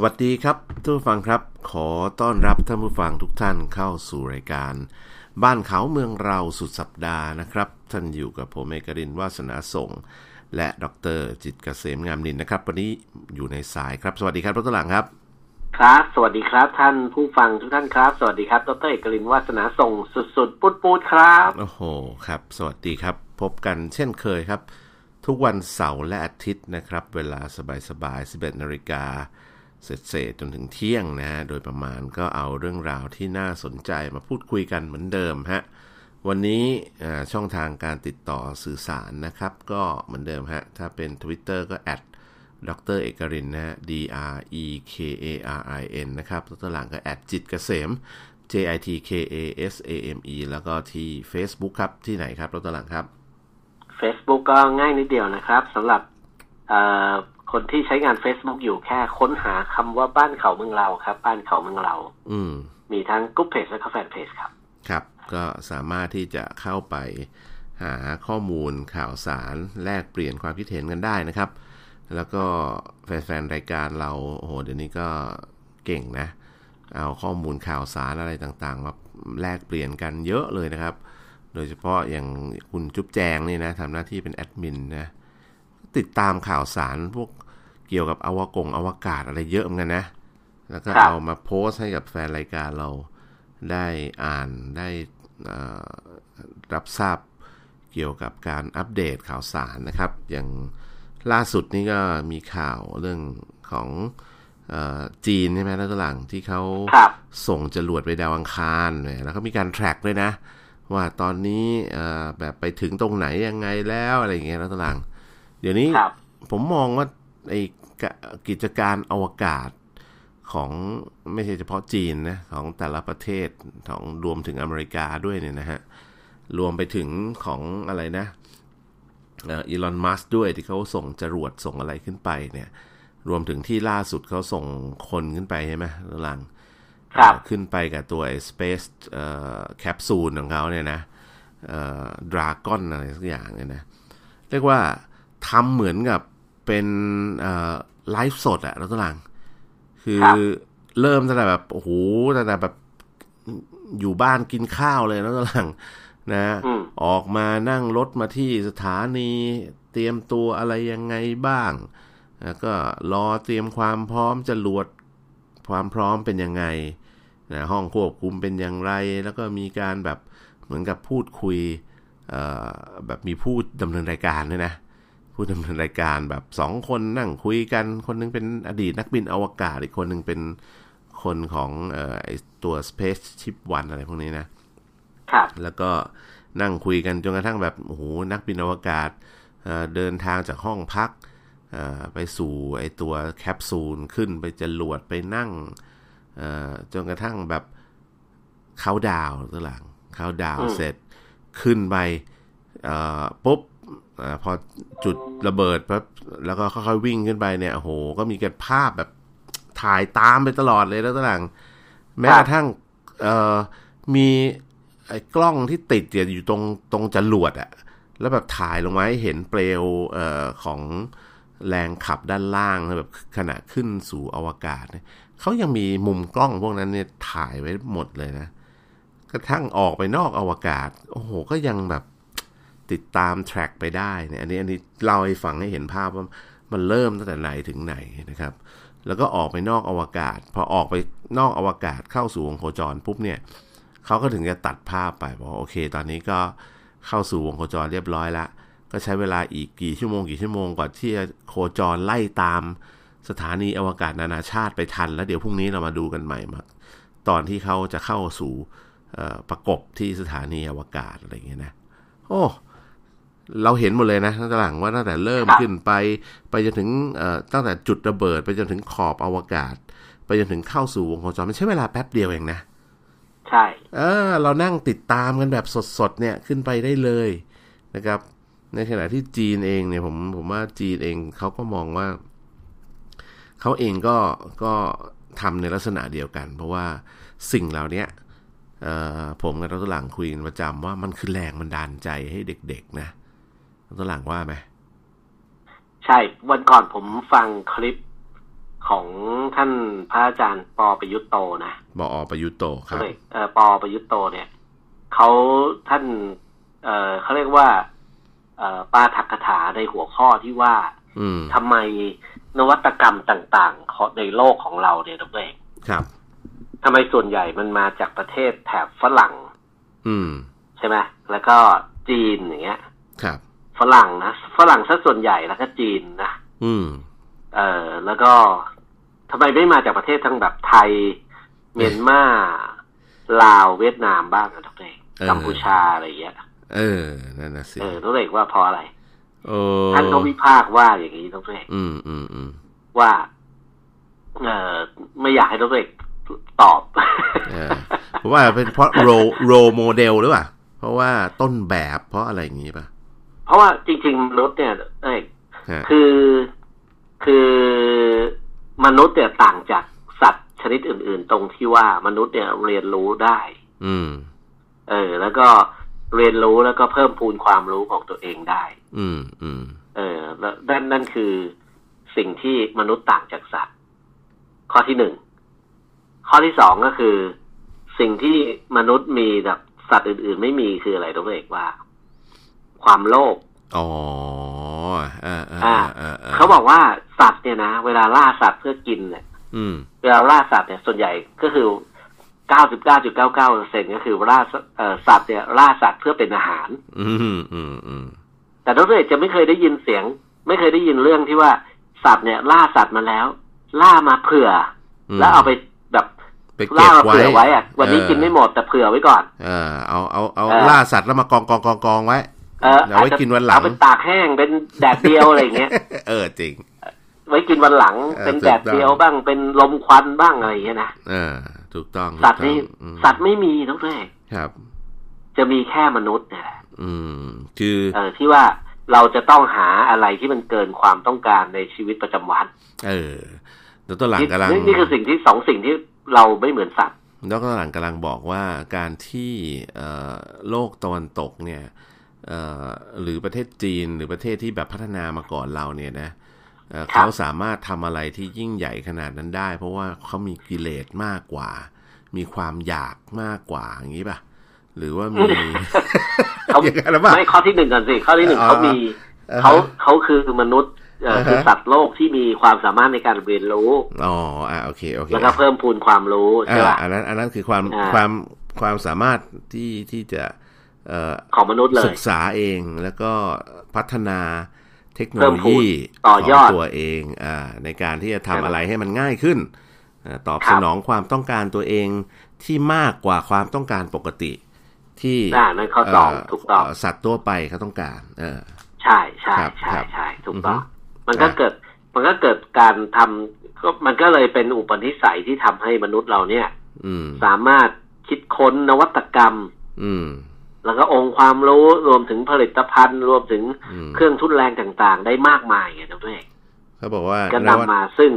สวัสดีครับทุกผู้ฟังครับ ขอต้อนรับท่านผู้ฟังทุกท่านเข้าสู่รายการ บ้านเขาเมืองเราสุดสัปดาห์นะครับ ท่านอยู่กับผมเอกรินวาสนาส่ง และดรจิตรเกษมงามนินนะครับ วันนี้อยู่ในสายครับ สวัสดีครับดรหลังครับ ครับ สวัสดีครับ ท่านผู้ฟังทุกท่านครับ สวัสดีครับดรเอกลินวาสนาส่งสุดๆปุดปุดๆครับโอ้โหครับ สวัสดีครับ พบกันเช่นเคยครับ ทุกวันเสาร์และอาทิตย์นะครับ เวลาสบายๆ11นาฬิกา เสร็จจนถึงเที่ยงนะฮะ โดยประมาณก็เอาเรื่องราวที่น่าสนใจมาพูดคุยกันเหมือนเดิมฮะ วันนี้ช่องทางการติดต่อสื่อสารนะครับ ก็เหมือนเดิมฮะ ถ้าเป็น Twitter ก็แอดดรเอกรินนะฮะ D R E K A R I N นะครับดรหลังก็แอดจิตเกษม J I T K A S A M E แล้วก็ที่ Facebook ครับ ที่ไหนครับดรหลังครับ Facebook ก็ง่ายนิดเดียวนะครับสำหรับ คนที่ใช้งาน Facebook อยู่แค่ค้นหาคำว่าบ้านเขาเมืองเราครับ บ้านเขาเมืองเรา อืม มีทั้งกรุ๊ปเพจและก็แฟนเพจครับ ครับ ก็สามารถที่จะเข้าไปหาข้อมูลข่าวสารแลกเปลี่ยนความคิดเห็นกันได้นะครับ แล้วก็แฟนๆรายการเราโอ้โหเดี๋ยวนี้ก็เก่งนะ เอาข้อมูลข่าวสารอะไรต่างๆมาแลกเปลี่ยนกันเยอะเลยนะครับ โดยเฉพาะอย่างคุณจุ๊บแจงนี่นะทำหน้าที่เป็นแอดมินนะติดตามข่าวสารพวก เกี่ยวกับอวกงอวกาศอะไรเยอะเหมือนกันนะ แล้วก็ครับเอามาโพสต์ให้กับแฟนรายการเราได้อ่านได้เอ่อรับทราบเกี่ยวกับการอัปเดตข่าวสารนะครับ อย่างล่าสุดนี่ก็มีข่าวเรื่องของเออจีนใช่ไหมแล้วตหลังที่เขาครับส่งจรวดไปดาวอังคารเนี่ยแล้วก็มีการแทร็กด้วยนะ ว่าตอนนี้เอ่อแบบไปถึงตรงไหนยังไงแล้วอะไรอย่างเงี้ยแล้วตหลังเดี๋ยวนี้ครับผมมองว่าไอ้ กะกิจการอวกาศของไม่ใช่เฉพาะจีนนะของแต่ละประเทศของรวมถึงอเมริกาด้วยเนี่ยนะฮะรวมไปถึงของอะไรนะอีลอนมัสด้วยที่เขาส่งจรวดส่งอะไรขึ้นไปเนี่ย รวมถึงที่ล่าสุดเขาส่งคนขึ้นไปใช่ไหมหลังครับเอ่อขึ้นไปกับตัวไอ้ Space เอ่อแคปซูลของเขาเนี่ยนะเอ่อดราก้อนอะไรสักอย่างเนี่ยนะ เรียกว่าทำเหมือนกับ เป็นเอ่อไลฟ์สดอะแล้วตัวหลัง คือครับเริ่มตั้งแต่แบบโอ้โหตั้งแต่แบบอยู่บ้านกินข้าวเลยแล้วตัวหลัง นะอืมออกมานั่งรถมาที่สถานี เตรียมตัวอะไรยังไงบ้าง แล้วก็รอเตรียมความพร้อมจะรวดความพร้อมเป็นยังไงนะห้องควบคุมเป็นอย่างไร แล้วก็มีการแบบเหมือนกับพูดคุยเอ่อแบบมีผู้ดำเนินรายการด้วยนะ ผู้ดำเนินรายการแบบสองคนนั่งคุยกัน คนหนึงเป็นอดีตนักบินอวกาศ อีกคนหนึ่งเป็นคนของเอ่อไอตัว Spaceship One อะไรพวกนี้นะครับแล้วก็นั่งคุยกันจนกระทั่งแบบโอ้โหนักบินอวกาศเอ่อเดินทางจากห้องพักเอ่อไปสู่ไอตัวแคปซูลขึ้นไปจรวดไปนั่งเอ่อจนกระทั่งแบบเขาดาวน์ตัวหลังเขาดาวน์อืมเสร็จขึ้นไปเอ่อปุ๊บเอพอจุดระเบิดปั๊บแล้วก็ค่อยๆวิ่งขึ้นไปเนี่ยโอ้โห ก็มีกันภาพแบบถ่ายตามไปตลอดเลยแล้วตัวหลังแม้กระทั่งเอ่อมีไอ้กล้องที่ติดอยู่ตรงตรงจรวดอะแล้วแบบถ่ายลงมาให้เห็นเปลวเอ่อของแรงขับด้านล่างแบบขณะขึ้นสู่อวกาศเนี่ยเขายังมีมุมกล้องพวกนั้นเนี่ยถ่ายไว้หมดเลยนะ กระทั่งออกไปนอกอวกาศ โอ้โห ก็ยังแบบ ติดตามแทร็กไปได้เนี่ยอันนี้อันนี้เล่าให้ฟังให้เห็นภาพว่ามันเริ่มตั้งแต่ไหนถึงไหนนะครับ แล้วก็ออกไปนอกอวกาศ พอออกไปนอกอวกาศเข้าสู่วงโคจรปุ๊บเนี่ยเขาก็ถึงจะตัดภาพไปบอกโอเค ตอนนี้ก็เข้าสู่วงโคจรเรียบร้อยละก็ใช้เวลาอีกกี่ชั่วโมงกี่ชั่วโมงกว่าที่จะโคจรไล่ตามสถานีอวกาศนานาชาติไปทัน แล้วเดี๋ยวพรุ่งนี้เรามาดูกันใหม่มาตอนที่เขาจะเข้าสู่ประกบที่สถานีอวกาศอะไรอย่างเงี้ยนะ โอ้ เราเห็นหมดเลยนะตั้งแต่หลังว่าตั้งแต่เริ่มครับขึ้นไป ไปจนถึงเอ่อตั้งแต่จุดระเบิด ไปจนถึงขอบอวกาศ ไปจนถึงเข้าสู่วงโคจรมันใช้เวลาแป๊บเดียวเองนะใช่เออเรานั่งติดตามกันแบบสดๆเนี่ยขึ้นไปได้เลยนะครับ ในขณะที่จีนเองเนี่ยผมผมว่าจีนเองเขาก็มองว่าเขาเองก็ก็ทำในลักษณะเดียวกัน เพราะว่าสิ่งเหล่าเนี้ยเอ่อผมกับดรหลังคุยกันประจำว่ามันคือแรงบันดาลใจให้เด็กๆนะ ดรหลังว่าไหมใช่ วันก่อนผมฟังคลิปของท่านพระอาจารย์ปอประยุทธ์โตนะบอประยุทธ์โตครับเลยเอ่อปอประยุทธ์โตเนี่ยเขาท่าน เอ่อเขาเรียกว่า เอ่อปาถักคถาในหัวข้อที่ว่า อืมทำไมนวัตกรรมต่างๆของในโลกของเราเนี่ยตัวเองครับทำไมส่วนใหญ่มันมาจากประเทศแถบฝรั่ง อืม ใช่ไหมแล้วก็จีนอย่างเงี้ย ครับ ฝรั่งนะฝรั่งซะส่วนใหญ่แล้วก็จีนนะอืม เออแล้วก็ทำไมไม่มาจากประเทศทั้งแบบไทย เมียนมาลาวเวียดนามบ้างอะทุกเองเออกัมพูชาอะไรอย่างเงี้ยเออนั่นน่ะสิเออทุกเองว่าเพราะอะไรโอ้ท่านก็วิพากษ์ว่าอย่างนี้ทุกเองอืมอืมอืมว่าเออไม่อยากให้ทุกเองตอบเออเพราะว่าเป็นเพราะโรโรโมเดลหรือเปล่าเพราะว่าต้นแบบเพราะอะไรอย่างงี้ป่ะ เพราะว่าจริง ๆ มนุษย์เนี่ยเอ้ยฮะคือคือมนุษย์เนี่ยต่างจากสัตว์ชนิดอื่น ๆ ตรงที่ว่ามนุษย์เนี่ยเรียนรู้ได้ อืม เออ แล้วก็เรียนรู้แล้วก็เพิ่มพูนความรู้ของตัวเองได้ อืมอืมเออแล้วนั่นนั่นคือสิ่งที่มนุษย์ต่างจากสัตว์ ข้อที่หนึ่งข้อที่สองก็คือ สิ่งที่มนุษย์มีแบบสัตว์อื่น ๆ ไม่มีคืออะไรตัวเอกว่า ความโลภอ๋ออ่าอ่าอ่าอ่าอ่าเขาบอกว่าสัตว์เนี่ยนะเวลาล่าสัตว์เพื่อกินเนี่ยอืมเวลาล่าสัตว์เนี่ยส่วนใหญ่ก็คือ99.99เปอร์เซ็นก็คือล่าสัตว์เอ่อสัตว์เนี่ยล่าสัตว์เพื่อเป็นอาหาร อืมอืมอืมแต่ดรเอกจะไม่เคยได้ยินเสียง ไม่เคยได้ยินเรื่องที่ว่าสัตว์เนี่ยล่าสัตว์มาแล้ว ล่ามาเผื่ออมแล้วเอาไปแบบไปเก็ล่าบมาไว้เผื่อไว้อะวันนี้กินไม่หมดแต่เผื่อไว้ก่อน เออเอาเอาเอาเออล่าสัตว์แล้วมากองกองกองกองไว้ เออเอาไว้กินวันหลังเอาไปตากแห้งเป็นแดดเดียวอะไรอย่างเงี้ย เออจริง ไว้กินวันหลังเออเป็นถูกแดดเดียวต้องบ้างเป็นลมควันบ้างอะไรอย่างเงี้ยนะเออถูกต้องสัตว์นี่ถูกต้องอืมสัตว์ไม่มีดรเอกครับ จะมีแค่มนุษย์เนี่ยแหละอืม คือ เออที่ว่าเราจะต้องหาอะไรที่มันเกินความต้องการในชีวิตประจำวัน เออดรหลังนี่กำลังนี่นี่คือสิ่งที่สองสิ่งที่เราไม่เหมือนสัตว์ดรหลังกำลังบอกว่าการที่เอ่อโลกตะวันตกเนี่ยเอ่อ หรือประเทศจีนหรือประเทศที่แบบพัฒนามาก่อนเราเนี่ยนะเอ่อครับเขาสามารถทำอะไรที่ยิ่งใหญ่ขนาดนั้นได้ เพราะว่าเขามีกิเลสมากกว่า มีความอยากมากกว่าอย่างนี้ป่ะหรือว่ามีเขาอย่างนั้นหรือเปล่าไม่ข้อที่หนึ่งก่อนสิข้อที่หนึ่งอ๋อเขามีอ่าฮะเขาเขาคือมนุษย์เอ่ออ่าฮะคือสัตว์โลกที่มีความสามารถในการเรียนรู้อ๋ออะโอเคโอเคแล้วก็เพิ่มพูนความรู้ใช่อ่าป่ะอันนั้นอันนั้นคือความอ่าความความสามารถที่ที่จะเอ่อ ของมนุษย์เลศึยกษาเองแล้วก็พัฒนาเทคโนเพิ่โลมพูนยีต่อของยอดตัวเองอ่าในการที่จะใช่ไหมทำอะไรให้มันง่ายขึ้นอ่าตอบครัสบนองความต้องการตัวเองที่มากกว่าความต้องการปกติ ที่อ่านั่นข้อสองเถูกต้องสัตว์ตัวไปเขาต้องการ เออ ใช่ใช่ครับใช่ครับใช่ถูกต้องอือฮึมันก็อ่าเกิดมันก็เกิดการทำก็มันก็เลยเป็นอุปนิสัยที่ทำให้มนุษย์เราเนี่ย อืมสามารถคิดค้นนวัตกรรม อืม แล้วก็องค์ความรู้รวมถึงผลิตภัณฑ์ รวมถึงอืมเครื่องทุนแรงต่างๆ ได้มากมายไงนะเพื่อนเขาบอกว่าก็นนำวัตมาซึ่ง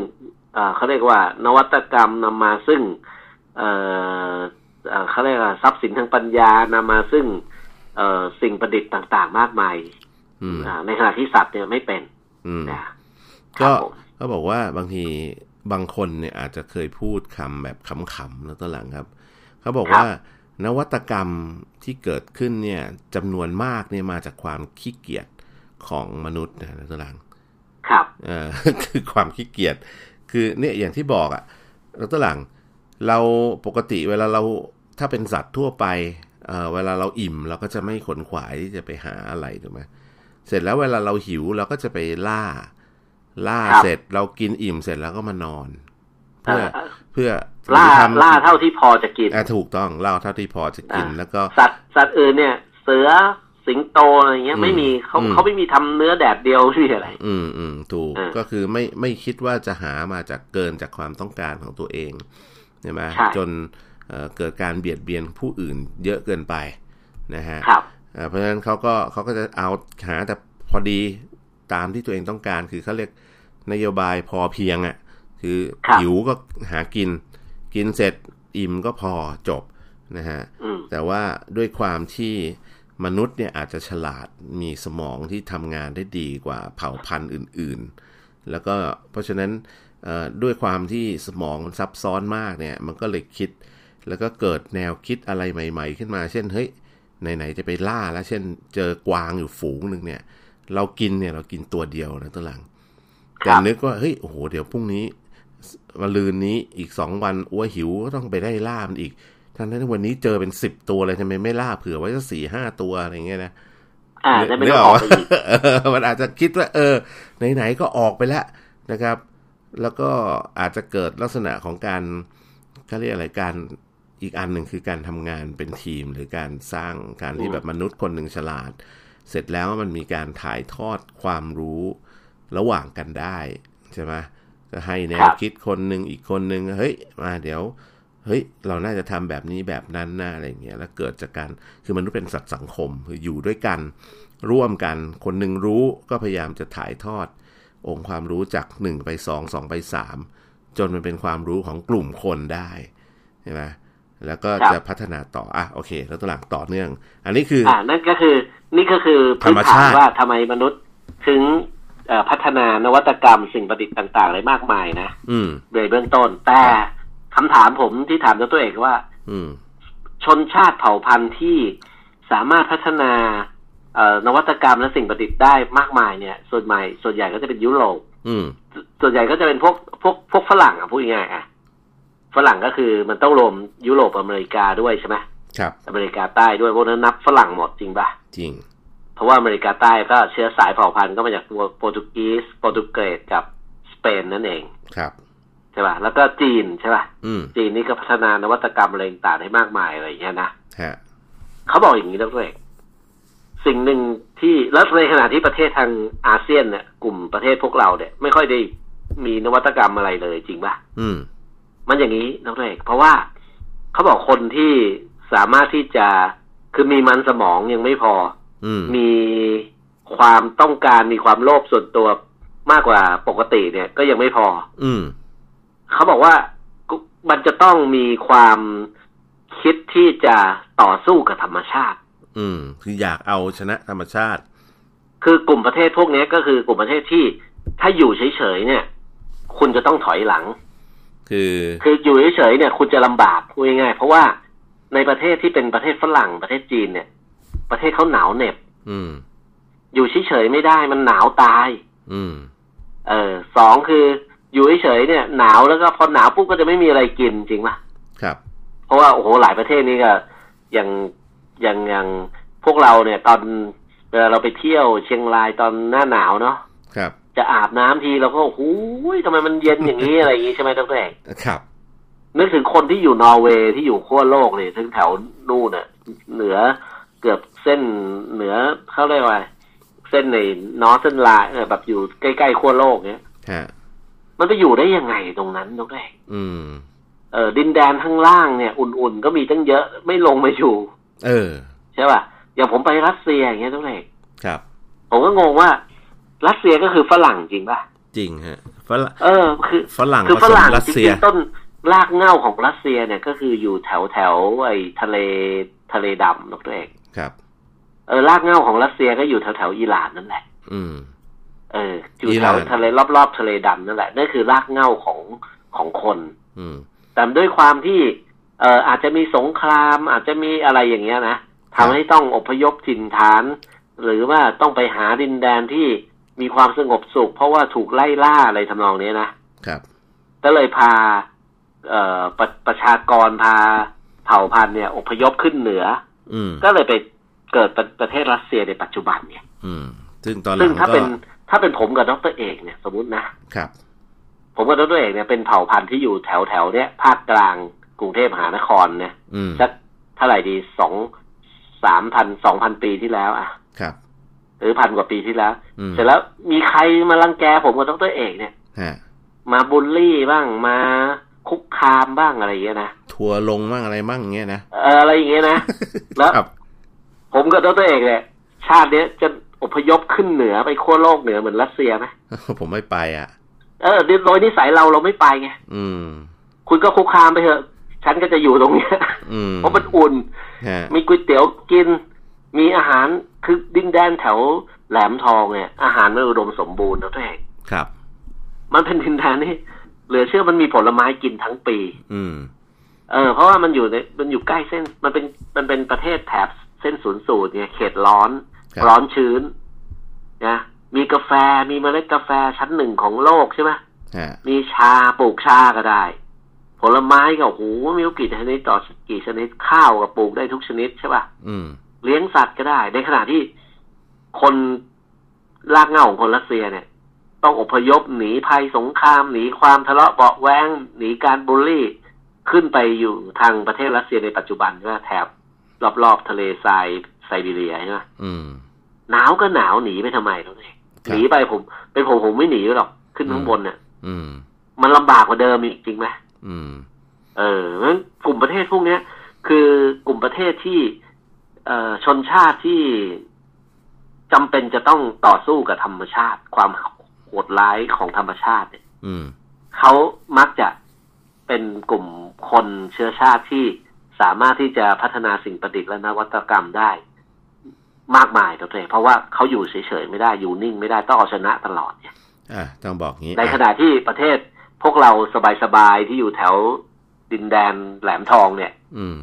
เอ่อเขาเรียกว่านวัตกรรมนำมาซึ่งเอ่อเอ่อเขาเรียกว่าทรัพย์สินทางปัญญานำมาซึ่งเอ่อสิ่งประดิษฐ์ต่าง ๆ มากมายอืมอ่าในขณะที่สัตว์เนี่ยไม่เป็นอืมนะก็ครับผมเขาบอกว่าบางทีบางคนเนี่ยอาจจะเคยพูดคำแบบขำๆแล้วตอนหลังครับ เขาบอกว่านวัตกรรม ที่เกิดขึ้นเนี่ยจำนวนมากเนี่ยมาจากความขี้เกียจของมนุษย์นะแล้วตอนหลังครับเออคือความขี้เกียจคือเนี่ยอย่างที่บอกอะ่ะแล้วตอนหลังเราปกติเวลาเราถ้าเป็นสัตว์ทั่วไปเออเวลาเราอิ่มเราก็จะไม่ขนขวายที่จะไปหาอะไรถูกไหมเสร็จแล้วเวลาเราหิวเราก็จะไปล่า ล่าครับเสร็จเรากินอิ่มเสร็จแล้วก็มานอน เพื่อเอ่อเพื่อ ล่าทำล่าเท่าที่พอจะกินอะถูกต้องล่าเท่าที่พอจะกินอ่าแล้วก็สัตว์สัตว์อื่นเนี่ย เสือสิงโตอะไรเงี้ยอืมไม่มีเขาอืมเขาไม่มีทำเนื้อแดดเดียวที่อะไร อืมอืมถูกอ่าก็คือไม่ไม่คิดว่าจะหามาจากเกินจากความต้องการของตัวเองใช่ไหมใช่จนเอ่อเกิดการเบียดเบียนผู้อื่นเยอะเกินไปนะฮะครับเอ่อเพราะฉะนั้นเขาก็เขาก็จะเอาหาแต่พอดีตามที่ตัวเองต้องการคือเขาเรียกนโยบายพอเพียงอะ่ะ คือครับหิวก็หากิน กินเสร็จอิ่มก็พอจบนะฮะอืมแต่ว่าด้วยความที่มนุษย์เนี่ยอาจจะฉลาดมีสมองที่ทำงานได้ดีกว่าเผ่าพันธุ์อื่นๆ แล้วก็เพราะฉะนั้นเอ่อด้วยความที่สมองมันซับซ้อนมากเนี่ย มันก็เลยคิด แล้วก็เกิดแนวคิดอะไรใหม่ ๆ ขึ้นมา เช่นเฮ้ยไหนๆจะไปล่าแล้ว เช่น เจอกวางอยู่ฝูงหนึ่งเนี่ย เรากินเนี่ยเรากินตัวเดียวนะตัวหลังคแต่รับนึกว่าเฮ้ยโอ้โหเดี๋ยวพรุ่งนี้ วันลืนนี้อีกสองวันอ้วหิวก็ต้องไปได้ล่ามันอีกทั้งนั้นที่วันนี้เจอเป็นสิบตัวเลยทำไมไม่ล่าเผื่อไว้สักสี่ห้าตัวอะไรเงี้ยนะอ่าจะไม่ต้องออกไปอีกเออมันอาจจะคิดว่า เออ ไหนๆก็ออกไปแล้วนะครับ แล้วก็อาจจะเกิดลักษณะของการเขาเรียกอะไรการอีกอันหนึ่งคือการทำงานเป็นทีมหรือการสร้างการที่แบบมนุษย์คนหนึ่งฉลาด เสร็จแล้วมันมีการถ่ายทอดความรู้ระหว่างกันได้ใช่ไหม ก็ให้แนควรับคิดคนหนึ่งอีกคนหนึ่งเฮ้ยมาเดี๋ยวเฮ้ยเราน่าจะทำแบบนี้แบบนั้นนะอะไรอย่างเงี้ยแล้วเกิดจากการคือมนุษย์เป็นสัตว์สังคมคืออยู่ด้วยกันร่วมกัน คนหนึ่งรู้ก็พยายามจะถ่ายทอด องค์ความรู้จากหนึ่งไปสองสองไปสามจนมันเป็นความรู้ของกลุ่มคนได้ใช่ไหมแล้วก็ครับจะพัฒนาต่ออะโอเค แล้วตัวหลังต่อเนื่อง อันนี้คืออ่านั่นก็คือ นี่ก็คือธรรมชาติพื้นฐนว่าทำไมมนุษย์ถึงเอ่อ พัฒนานวัตกรรมสิ่งประดิษฐ์ต่างๆอะไรมากมายนะอืมโดยเบื้องต้น แต่คำถามผมที่ถามดรเอกว่าอืมชนชาติเผ่าพันธุ์ที่สามารถพัฒนาเอ่อนวัตกรรมและสิ่งประดิษฐ์ได้มากมายเนี่ย ส่วนใหญ่ส่วนใหญ่ก็จะเป็นยุโรปอืมส่วนใหญ่ก็จะเป็นพวกพวกพวกฝรั่งอะพูดง่ายๆอะฝรั่งก็คือมันต้องรวมยุโรปอเมริกาด้วยใช่ไหมครับ อเมริกาใต้ด้วยพวกนั้นนับฝรั่งหมดจริงป่ะ จริงเพ ราะว่าอเมริกาใต้ก็เชื้อสายเผ่าพันธุ์ก็มาจากตัวโปรตุกีสโปรตุเกสกับสเปนนั่นเองครับใช่ป่ะแล้วก็จีนใช่ป่ะอืมจีนนี่ก็พัฒนานวัตกรรมอะไรต่างๆได้มากมายอะไรอย่างเงี้ยนะฮะเขาบอกอย่างนี้แล้วด้วยสิ่งหนึ่งที่แล้วในขณะที่ประเทศทางอาเซียนเนี่ยกลุ่มประเทศพวกเราเนี่ยไม่ค่อยได้มีนวัตกรรมอะไรเลยจริงป่ะอืม มันอย่างนี้น้องเอกเพราะว่าเขาบอกคนที่สามารถที่จะคือมีมันสมองยังไม่พออื มมีความต้องการมีความโลภส่วนตัวมากกว่าปกติเนี่ย ก็ยังไม่พอ อืมเขาบอกว่ากุมันจะต้องมีความคิดที่จะต่อสู้กับธรรมชาติ อืม คืออยากเอาชนะธรรมชาติ คือกลุ่มประเทศพวกนี้ก็คือกลุ่มประเทศที่ถ้าอยู่เฉยๆเนี่ย คุณจะต้องถอยหลัง คือ คืออยู่เฉยๆเนี่ย คุณจะลำบากพูดง่ายๆเพราะว่าในประเทศที่เป็นประเทศฝรั่งประเทศจีนเนี่ย ประเทศเขาหนาวเหน็บ อืม อยู่เฉยๆไม่ได้มันหนาวตาย อืม เออสองคืออยู่เฉยๆเนี่ย หนาวแล้วก็พอหนาวปุ๊บก็จะไม่มีอะไรกินจริงปะครับ เพราะว่าโอ้โหหลายประเทศนี่ก็อย่างอย่างอย่างพวกเราเนี่ย ตอนเวลาเราไปเที่ยวเชียงรายตอนหน้าหนาวเนาะครับ จะอาบน้ำทีเราก็โอ้โหทำไมมันเย็นอย่างนี้อะไรอย่างนี้ใช่ไหมตั้งแต่ครับนึกถึงคนที่อยู่นอร์เวย์ที่อยู่ขั้วโลกเลยถึงแถวนู่นน่ะ เหนือ เกือบเส้นเหนือเขาเรียกว่า เส้นในนอร์เซนไลน์แบบอยู่ใกล้ๆขั้วโลกเนี้ยฮะมันไปอยู่ได้ยังไงตรงนั้นตรงแรกอืมเออ ดินแดนข้างล่างเนี่ย อุ่นๆก็มีตั้งเยอะไม่ลงมาอยู่ เออ ใช่ป่ะอย่างผมไปรัสเซียอย่างเงี้ยตรงแรกครับ ผมก็งงว่า รัสเซียก็คือฝรั่งจริงป่ะจริงฮะฝรั่งเออ คือฝรั่งคือผฝสมรั่งรัสจเซียริงๆต้นรากเหง้าของรัสเซียเนี่ยก็คืออยู่แถวแถวๆไอ้ทะเลทะเลดำนกตัวเอง ครับเออรากเหง้าของรัสเซียก็อยู่แถวแถวๆอิหร่านนั่นแหละ อืม เอออยู่อิหแถร่านวทะเลรอบๆทะเลดำนั่นแหละนั่นคือรากเหง้าของของคน อืม แต่ด้วยความที่ เอ่ออาจจะมีสงคราม อาจจะมีอะไรอย่างเงี้ยนะทำให้ต้องอพยพถิ่นฐาน หรือว่าต้องไปหาดินแดนที่มีความสงบสุข เพราะว่าถูกไล่ล่าอะไรทำนองนี้นะครับ ก็เลยพา เอ่อประประชากรพาเผ่าพันธุ์เนี่ย อพยพขึ้นเหนืออืม ก็เลยไปเกิดประประเทศรัสเซียในปัจจุบันเนี่ย อืม ซึ่งตอนหลัซึ่งงถ้าก็เป็นถ้าเป็นผมกับดรเอกเนี่ย สมมตินะครับ ผมกับดรเอกเนี่ยเป็นเผ่าพันธุ์ที่อยู่แถวแถวๆเนี่ยภาคกลางกรุงเทพมหานครเนี่ยอืมสักเท่าไหร่ดีสองสามพันสองพันปีที่แล้วอะครับหรือพันกว่าปีที่แล้วอืมเสร็จแล้วมีใครมารังแกผมกับดรเอกเนี่ยฮะมาบูลลี่บ้างมา คุกคามบ้างอะไรอย่างเงี้ยนะทัวร์ลงมั่งอะไรมั่งเงี้ยนะเอออะไรอย่างเงี้ยนะแล้วครับผมกับดรเอกเนี่ยชาติเนี้ยจะอพยพขึ้นเหนือไปขั้วโลกเหนือเหมือนรัสเซียไหมผมไม่ไปอะ เออโดยนิสัยเราเราไม่ไปไงอืม คุณก็คุกคามไปเถอะ ฉันก็จะอยู่ตรงเนี้ยอืมเพราะมันอุ่นฮะมีก๋วยเตี๋ยวกิน มีอาหารคือดินแดนแถวแหลมทองเนี่ยอาหารมันอุดมสมบูรณ์นะท่านเอกครับ มันเป็นดินแดนที่ เหลือเชื่อมันมีผลไม้กินทั้งปี อืม เออ เพราะว่ามันอยู่ในมันอยู่ใกล้เส้น มันเป็นมันเป็นประเทศแถบเส้นศูนย์สูตรเนี่ยเขตร้อนครับร้อนชื้นนะมีกาแฟมีเมล็ดกาแฟชั้นหนึ่งของโลกใช่ไหมฮะมีชาปลูกชาก็ได้ ผลไม้ก็โอ้โหไม่รู้กี่ชนิดต่อกี่ชนิดข้าวก็ปลูกได้ทุกชนิดใช่ป่ะอืมเลี้ยงสัตว์ก็ได้ ในขณะที่คนรากเหง้าของคนรัสเซียเนี่ย ต้องอพยพหนีภัยสงคราม หนีความทะเลาะเบาะแวงหนีการบูลลี่ ขึ้นไปอยู่ทางประเทศรัสเซียในปัจจุบันใช่ไหมแถบรอบๆทะเลทรายไซบีเรียใช่ไหมอืมหนาวก็หนาวหนีไปทำไมตรงนี้ครับหนีไปผม เป็นผมผมไม่หนีหรอกขึ้นข้างบนเนี่ยอืมมันลำบากกว่าเดิมอีกจริงไหมอืมเออเพราะฉะนั้นกลุ่มประเทศพวกเนี้ย คือกลุ่มประเทศที่ เอ่อชนชาติที่จำเป็นจะต้องต่อสู้กับธรรมชาติ ความ โหดร้ายของธรรมชาติเนี่ยอืมเขามักจะเป็นกลุ่มคนเชื้อชาติที่สามารถที่จะพัฒนาสิ่งประดิษฐ์และนวัตกรรมได้ มากมายตัวเองเพราะว่าเขาอยู่เฉยๆไม่ได้อยู่นิ่งไม่ได้ต้องเอาชนะตลอดเนี่ยอะต้องบอกงี้ ในขอะณะที่ประเทศพวกเราสบายๆที่อยู่แถวดินแดนแหลมทองเนี่ย อืม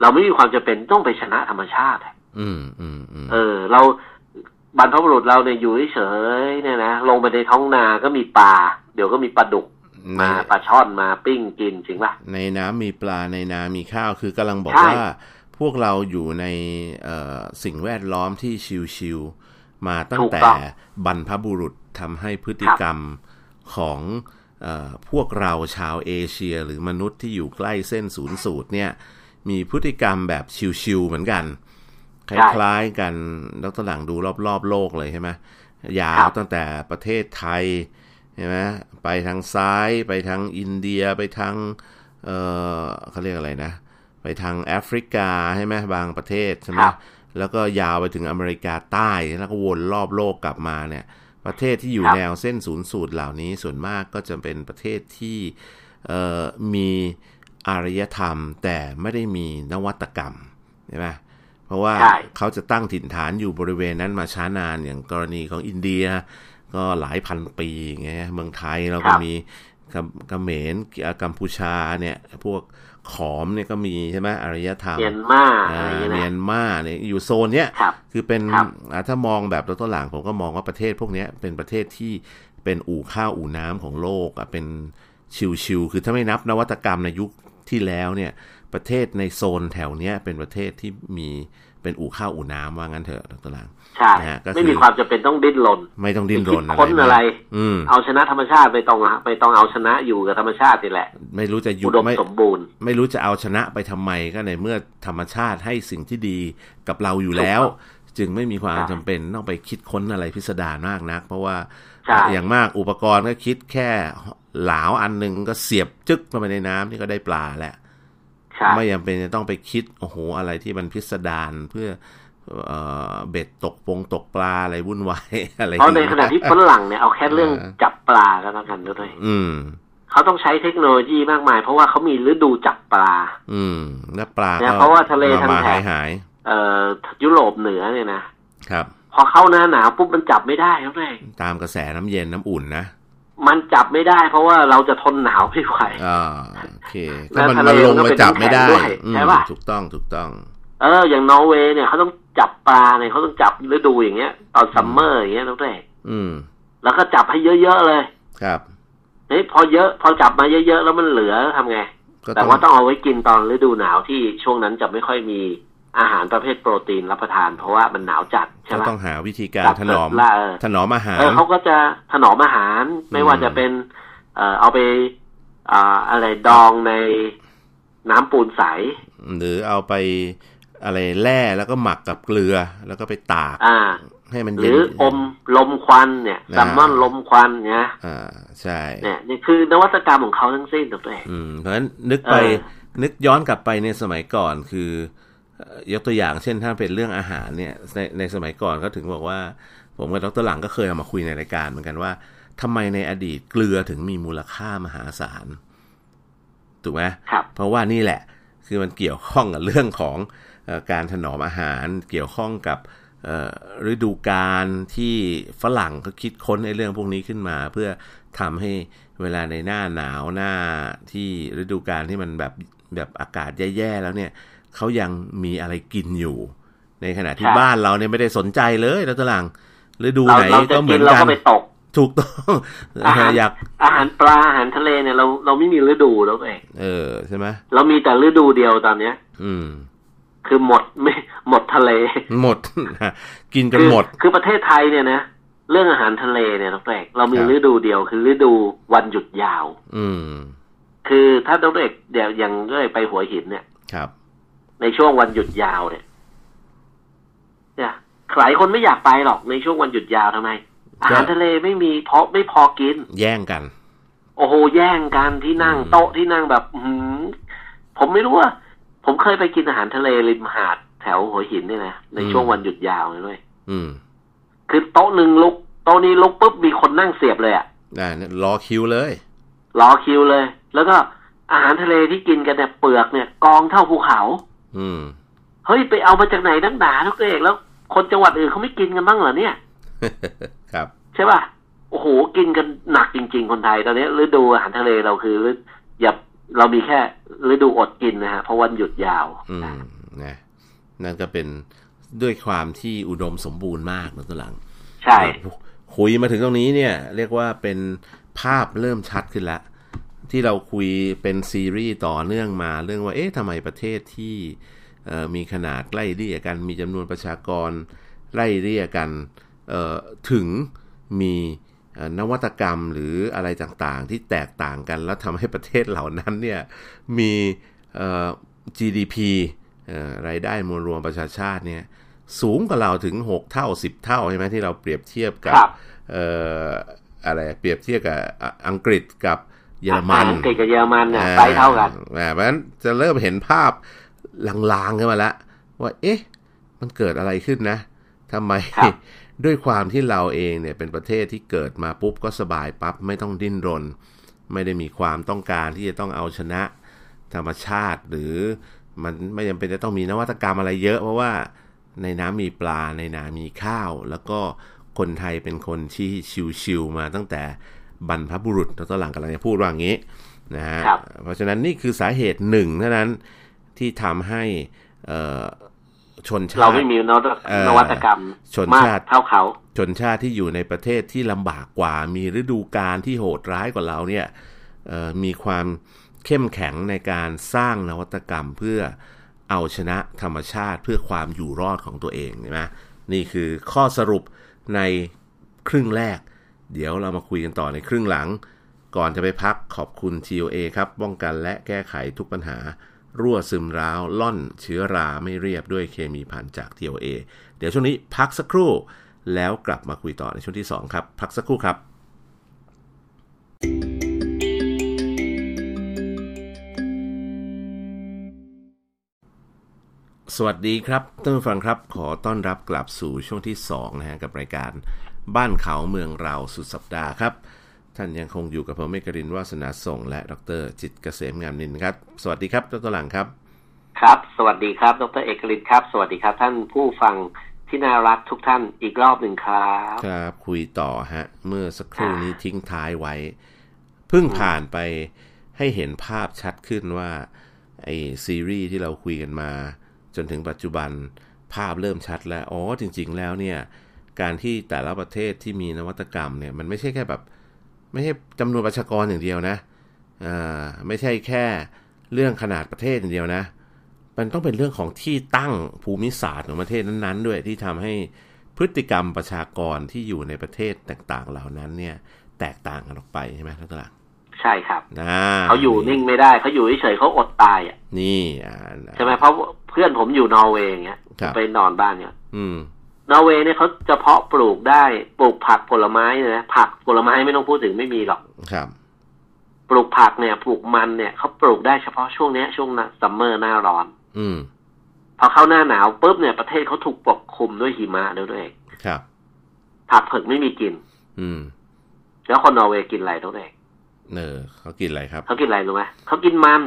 เราไม่มีความจำเป็นต้องไปชนะธรรมชาติอะอืมอืมอืมเออ เรา บรรพบุรุษเราเนี่ยอยู่เฉยๆเนี่ยนะลงไปในท้องนาก็มีปลาเดี๋ยวก็มีปลาดุกในมาปลาช่อนมาปิ้งกินจริงป่ะในน้ำมีปลาในนามีข้าวคือกำลังบอกใช่ว่าพวกเราอยู่ในเอ่อสิ่งแวดล้อมที่ชิวๆมาตั้งแต่บรรพบุรุษทำให้พฤติกรรมของเออพวกเราชาวเอเชีย หรือมนุษย์ที่อยู่ใกล้เส้นศูนย์สูตรเนี่ย มีพฤติกรรมแบบชิวๆเหมือนกัน คล้ายๆกันดรหลังดูรอบๆ โลกเลยใช่ไหมยาวตั้งแต่ประเทศไทยใช่ไหมไปทางซ้ายไปทางอินเดียไปทางเออเขาเรียกอะไรนะ ไปทางแอฟริกาใช่ไหมบางประเทศใช่ไหมครับแล้วก็ยาวไปถึงอเมริกาใต้แล้วก็วนรอบโลกกลับมาเนี่ย ประเทศที่อยู่ครับแนวเส้นศูนย์สูตรเหล่านี้ส่วนมากก็จะเป็นประเทศที่เอ่อมีอารยธรรมแต่ไม่ได้มีนวัตกรรมใช่ไหม เพราะว่าใช่เขาจะตั้งถิ่นฐานอยู่บริเวณนั้นมาช้านานอย่างกรณีของอินเดีย ก็หลายพันปีอย่างเงี้ยเมืองไทยเราก็ครับมีกัมกัมเขมรกัมพูชาเนี่ยพวกขอมเนี่ยก็มีใช่ไหมอารยธรรมเมียนมาอะไรอ่าอย่างเงี้ยเมียนะนมาเนี่ยอยู่โซนเนี้ยครับคือเป็นครับอ่าถ้ามองแบบดรหลังผมก็มองว่าประเทศพวกเนี้ยเป็นประเทศที่เป็นอู่ข้าวอู่น้ำของโลกอะเป็นชิวๆคือถ้าไม่นับนวัตกรรมในยุคที่แล้วเนี่ย ประเทศในโซนแถวเนี้ยเป็นประเทศที่มีเป็นอู่ข้าวอู่น้ำว่างั้นเถอะดรหลังใช่นะฮะก็คือไม่มีความจำเป็นต้องดิ้นรนไม่ต้องดิ้นรนคิดค้นอะไรอืมเอาชนะธรรมชาติไปต้องไปต้องเอาชนะอยู่กับธรรมชาตินี่แหละ ไม่รู้จะหยุอุดดมไม่สมบูรณ์ ไม่รู้จะเอาชนะไปทำไมก็ในเมื่อธรรมชาติให้สิ่งที่ดีกับเราอยู่แล้ว จึงไม่มีความใช่จำเป็นต้องไปคิดค้นอะไรพิสดารมากนัก เพราะว่าใช่อย่างมากอุปกรณ์ก็คิดแค่เหลาอันหนึ่งก็เสียบจึ๊กลงไปในน้ำนี่ก็ได้ปลาแล้วใช่ ไม่จำเป็นจะต้องไปคิดโอ้โหอะไรที่มันพิสดารเพื่อเอ่อเบ็ดตกปงตกปลาอะไรวุ่นวายอะไรเพราะในขณะที่ฝรั่งเนี่ยเอาแค่เรื่องเออจับปลาก็แล้วกันด้วยอืมเขาต้องใช้เทคโนโลยีมากมาย เพราะว่าเขามีฤดูจับปลา อืม แล้วปลาเนี่ยก็เพราะว่าทะเลทางมาแถหาบยหายเอ่อยุโรปเหนือเนี่ยนะครับ พอเข้าหน้าหนาวปุ๊บมันจับไม่ได้แล้วเลยตามกระแสน้ำเย็นน้ำอุ่นนะ มันจับไม่ได้ เพราะว่าเราจะทนหนาวไม่ไหวอ่าโอเคแล้ก็วมันทะเลมันลงมันก็มาเป็นจับไม่ได้น้ำแข็งด้วยอืมใช่ปะถูกต้องถูกต้อง เออ อย่างนอร์เวย์เนี่ยเขาต้องจับปลาเนี่ยเขาต้องจับฤดูอย่างเงี้ย ตอน summer อย่างเงี้ยแล้วเลยอืม แล้วก็จับให้เยอะๆเลย ครับเฮ้ยพอเยอะพอจับมาเยอะๆแล้วมันเหลือทำไงก็แต่ว่าต้องเอาไว้กินตอนฤดูหนาวที่ช่วงนั้นจะไม่ค่อยมี อาหารประเภทโปรตีนรับประทาน เพราะว่ามันหนาวจัดใช่ก็ไหมต้องหาวิธีการจับถนอมล่าเออถนอมอาหารเออเขาก็จะถนอมอาหารไม่ว่าจะเป็นเอ่อเอาไปอ่าอะไรดองในน้ำปูนใส หรือเอาไปอะไรแร่แล้วก็หมักกับเกลือแล้วก็ไปตากอ่าให้มันหเย็รืนออมลมควันเนี่ยอ่าแซลมอนลมควันเนี่ยอ่าใช่เนี่ยนี่คือนวัตกรรมของเขาทั้งสิ้นถูกไหมอืมเพราะฉะนั้นนึกไปเออนึกย้อนกลับไปในสมัยก่อนคือเอ่อ ยกตัวอย่างเช่นถ้าเป็นเรื่องอาหารเนี่ยในในสมัยก่อนก็ถึงบอกว่า ผมกับดรหลังก็เคยเอามาคุยในรายการเหมือนกันว่าทำไมในอดีตเกลือถึงมีมูลค่ามหาศาลถูกไหมครับเพราะว่านี่แหละคือมันเกี่ยวข้องกับเรื่องของเออการถนอมอาหารเกี่ยวข้องกับเอ่อฤดูกาลที่ฝรั่งเขาคิดค้นในเรื่องพวกนี้ขึ้นมา เพื่อทำให้เวลาในหน้าหนาวหน้าที่ฤดูกาลที่มันแบบแบบอากาศแย่ๆแล้วเนี่ย เขายังมีอะไรกินอยู่ ในขณะที่ใช่บ้านเราเนี่ยไม่ได้สนใจเลยแล้วตะลังฤดูเราไหนเราจะก็เหมืกิอนนเรากันก็ไปตกถูกต้องอาหารอยากอาหารปลาอาหารทะเลเนี่ยเราเราไม่มีฤดูแล้วเองเออใช่ไหมเรามีแต่ฤดูเดียวตอนเนี้ย อืม คือหมดไม่หมดทะเล หมด กินจนคือหมด คือประเทศไทยเนี่ยนะเรื่องอาหารทะเลเนี่ยน้องเอกเรามีครับฤดูเดียว คือฤดูวันหยุดยาว อืม คือถ้าน้องเอกเดี๋ยวอย่างน้องเอกไปหัวหินเนี่ย ครับ ในช่วงวันหยุดยาวเนี่ยเนี่ยหลายคนไม่อยากไปหรอกในช่วงวันหยุดยาวทำไม อาหารทะเลไม่มีเพราะไม่พอกิน แย่งกัน โอ้โห แย่งกันที่นั่งอืมโต๊ะที่นั่งแบบอื้อหือผมไม่รู้ว่าผมเคยไปกินอาหารทะเลริมหาดแถวหัวหินเนี่ยนะในช่วงวันหยุดยาวเลยด้วยอืมคือโต๊ะหนึ่งลุกโต๊ะนี้ลุกปุ๊บมีคนนั่งเสียบเลยอะอ่าเนี่ยรอคิวเลย รอคิวเลย แล้วก็อาหารทะเลที่กินกันเนี่ยเปลือกเนี่ย กองเท่าภูเขา อืมเฮ้ยไปเอามาจากไหนนักหนาทุกเอกแล้ว คนจังหวัดอื่นเขาไม่กินกันบ้างเหรอเนี่ย ครับ ใช่ป่ะโอ้โหกินกันหนักจริง ๆ คนไทยตอนนี้ฤดูอาหารทะเลเราคือฤอย่าเรามีแค่ฤดูอดกินนะฮะเพราะวันหยุดยาว อืมนะนั่นก็เป็นด้วยความที่อุดมสมบูรณ์มากนะตัวหลัง ใช่คุยมาถึงตรงนี้เนี่ย เรียกว่าเป็นภาพเริ่มชัดขึ้นแล้ว ที่เราคุยเป็นซีรีส์ต่อเนื่องมาเรื่องว่าเอ๊ะทำไมประเทศที่เอ่อมีขนาดไล่เลี่ยกัน มีจำนวนประชากรไล่เลี่ยกันเอ่อถึงมีเอ่อนวัตกรรมหรืออะไรต่างๆ ที่แตกต่างกัน แล้วทำให้ประเทศเหล่านั้นเนี่ยมีเอ่อ GDP เอ่อรายได้มวลรวมประชาชาติเนี่ยสูงกว่าเราถึง 6 เท่า 10 เท่าใช่ไหมที่เราเปรียบเทียบกับครับเอ่ออะไรเปรียบเทียบกับอะอังกฤษกับ เยอรมันอังกฤษกับเยอรมันเนี่ยอ่ไซส์เท่ากันอ่าเพราะฉะนั้นจะเริ่มเห็นภาพลางๆขึ้นมาแล้วว่าเอ๊ะ มันเกิดอะไรขึ้นนะทำไมครับด้วยความที่เราเองเนี่ยเป็นประเทศที่เกิดมาปุ๊บก็สบายปั๊บไม่ต้องดิ้นรน ไม่ได้มีความต้องการที่จะต้องเอาชนะธรรมชาติ หรือมันไม่จำเป็นจะต้องมีนวัตกรรมอะไรเยอะ เพราะว่าในน้ำมีปลาในนามีข้าว แล้วก็คนไทยเป็นคนที่ชิวๆมาตั้งแต่ บรรพบุรุษแล้วตอนหลังกำลังจะพูดว่าอย่างนี้นะฮะครับเพราะฉะนั้นนี่คือสาเหตุหนึ่งเท่านั้นที่ทำให้เอ่อชนชาเราติไม่มีนวัตเอ่อนวัตกรรมชนมากชาติเท่าเขา ชนชาติที่อยู่ในประเทศที่ลำบากกว่า มีฤดูกาลที่โหดร้ายกว่าเราเนี่ยเอ่อมีความเข้มแข็งในการสร้างนวัตกรรมเพื่อเอาชนะธรรมชาติเพื่อความอยู่รอดของตัวเองใช่ไหมนี่คือข้อสรุปในครึ่งแรก เดี๋ยวเรามาคุยกันต่อในครึ่งหลัง ก่อนจะไปพักขอบคุณ TOA ครับป้องกันและแก้ไขทุกปัญหา รั่วซึมร้าวล่อนเชื้อราไม่เรียบด้วยเคมีพันจาก TOA เดี๋ยวช่วงนี้พักสักครู่ แล้วกลับมาคุยต่อในช่วงที่ 2 ครับ พักสักครู่ครับสวัสดีครับท่านผู้ฟังครับ ขอต้อนรับกลับสู่ช่วงที่2นะฮะกับรายการ บ้านเขาเมืองเราสุดสัปดาห์ครับ ท่านยังคงอยู่กับผมเมกรินวาสนาส่ง และดรจิตรเกษมงามนินครับ สวัสดีครับดรหลังครับ ครับ สวัสดีครับ ดรเอกลินครับ สวัสดีครับ ท่านผู้ฟังที่น่ารักทุกท่านอีกรอบหนึ่งครับ ครับ คุยต่อฮะ เมื่อสักครู่นี้ทิ้งท้ายไว้ เพิ่งผ่านไปให้เห็นภาพชัดขึ้นว่าไอซีรีส์ที่เราคุยกันมา จนถึงปัจจุบันภาพเริ่มชัดแล้ว อ๋อจริง ๆ แล้วเนี่ย การที่แต่ละประเทศที่มีนวัตกรรมเนี่ยมันไม่ใช่แค่แบบ ไม่ใช่จำนวนประชากรอย่างเดียวนะอ่าไม่ใช่แค่เรื่องขนาดประเทศอย่างเดียวนะ มันต้องเป็นเรื่องของที่ตั้งภูมิศาสตร์ของประเทศนั้นๆ ด้วยที่ทำให้พฤติกรรมประชากรที่อยู่ในประเทศต่างๆ เหล่านั้นเนี่ยแตกต่างกันออกไปใช่ไหมท่านตลาดใช่ครับนะเขาอยู่นิ่งไม่ได้เขาอยู่เฉยๆเขาอดตายอะนี่อ่าใช่ไหมเพราะเพื่อนผมอยู่นอร์เวย์อย่างเงี้ยครับไปนอนบ้านเนี่ย อืม นอร์เวย์เนี่ยเขาจะเพาะปลูกได้ปลูกผักผลไม้เนี่ยนะผักผลไม้ไม่ต้องพูดถึงไม่มีหรอกครับปลูกผักเนี่ยปลูกมันเนี่ยเขาปลูกได้เฉพาะช่วงเนี้ยช่วง summer หน้าร้อน อืม พอเข้าหน้าหนาวปุ๊บเนี่ยประเทศเขาถูกปกคลุมด้วยหิมะแล้วด้วยครับ ผักเผือกไม่มีกิน อืม แล้วคนนอร์เวย์กินอะไรตัวเองเนอเขากินอะไรครับเขากินอะไรรู้ไหมเขากินมัน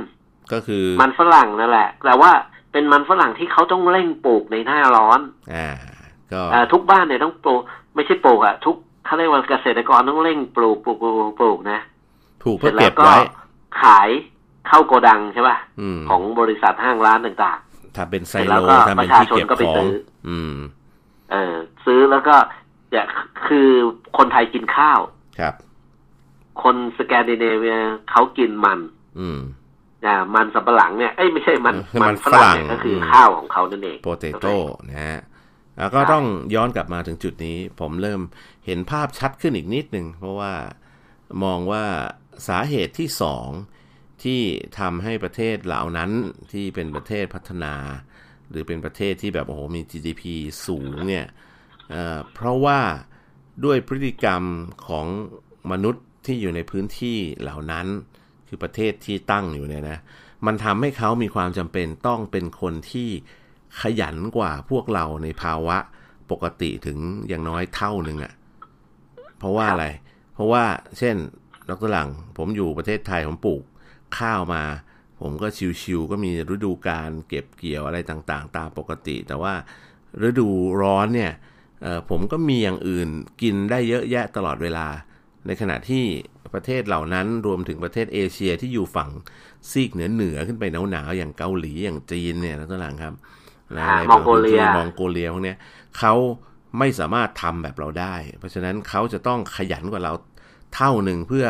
ก็คือมันฝรั่งนั่นแหละ แต่ว่าเป็นมันฝรั่งที่เขาต้องเร่งปลูกในหน้าร้อน อ่า ก็อ่าทุกบ้านเนี่ยต้องปลูกไม่ใช่ปลูกอะทุกเขาเรียกว่าเกษตรกรต้องเร่งปลูกปลูกปลูกปลูกนะถูกเสเพื่ร็อจแล้เก็วบก็ไว้ขายเข้าโกดังใช่ป่ะอืมของบริษัทห้างร้านต่างทำเป็นไซเสร็จแล้โลวก็ทำเป็นประชาที่ชนเก็บก็ไปของซื้ออืมๆเออซื้อแล้วก็อย่าคือคนไทยกินข้าวครับ คนสแกนดิเนเวียเขากินมัน อืมอ่ามันสำปะหลังเนี่ยเอ้ยไม่ใช่มันเออมันฝรั่งเนี่ยฝรั่งก็คืออมข้าวของเขานั่นเองโปเตโต้นะฮะ แล้วก็ใช่ต้องย้อนกลับมาถึงจุดนี้ ผมเริ่มเห็นภาพชัดขึ้นอีกนิดหนึ่งเพราะว่ามองว่าสาเหตุที่สองที่ทำให้ประเทศเหล่านั้นที่เป็นประเทศพัฒนา หรือเป็นประเทศที่แบบโอ้โหมี GDP สูงเนี่ยเอ่อเพราะว่าด้วยพฤติกรรมของมนุษย์ที่อยู่ในพื้นที่เหล่านั้น คือประเทศที่ตั้งอยู่เนี่ยนะมันทำให้เขามีความจำเป็นต้องเป็นคนที่ ขยันกว่าพวกเราในภาวะปกติถึงอย่างน้อยเท่าหนึ่งอะ่ะ เพราะว่าอะไร เพราะว่าเช่นดรหลังผมอยู่ประเทศไทยผมปลูกข้าวมา ผมก็ชิวๆก็มีฤดูการเก็บเกี่ยวอะไรต่างๆ ตามปกติ แต่ว่าฤดูร้อนเนี่ยผมก็มีอย่างอื่นกินได้เยอะแยะตลอดเวลา ในขณะที่ประเทศเหล่านั้นรวมถึงประเทศเอเชียที่อยู่ฝั่งซีกเหนือเหนือขึ้นไปหนาวๆอย่างเกาหลีอย่างจีนเนี่ยนะตหลังครับ นะอ่าในมองโกเลียบางพื้นที่มองโกเลียพวกเนี้ยเขาไม่สามารถทำแบบเราได้ เพราะฉะนั้นเขาจะต้องขยันกว่าเราเท่าหนึ่งเพื่อ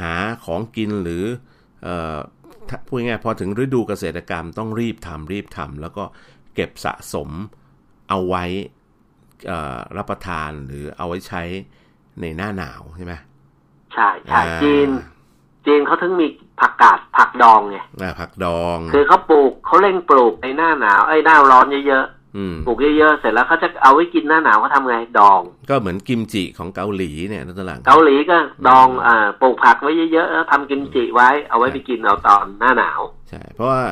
หาของกินหรือเอ่อถ้าพูดง่ายๆพอถึงฤดูเกษตรกรรมต้องรีบทำรีบทำแล้วก็เก็บสะสมเอาไว้เอ่อรับประทานหรือเอาไว้ใช้ในหน้าหนาวใช่ไหมใช่ใช่อ่าจีน จีนเขาถึงมีผักกาดผักดองไงอ่าผักดอง คือเขาปลูกเขาเร่งปลูกในหน้าหนาวไอ้ยหน้าร้อนเยอะอืมๆปลูกเยอะๆเสร็จแล้วเขาจะเอาไว้กินหน้าหนาวเขาทำไงดอง ก็เหมือนกิมจิของเกาหลีเนี่ยนั่นแหละเกาหลีก็ดองอ่าปลูกผักไว้เยอะๆแล้วทำกิมจิไว้เอาไว้ไปกินเอาตอนหน้าหนาวใช่เพราะว่า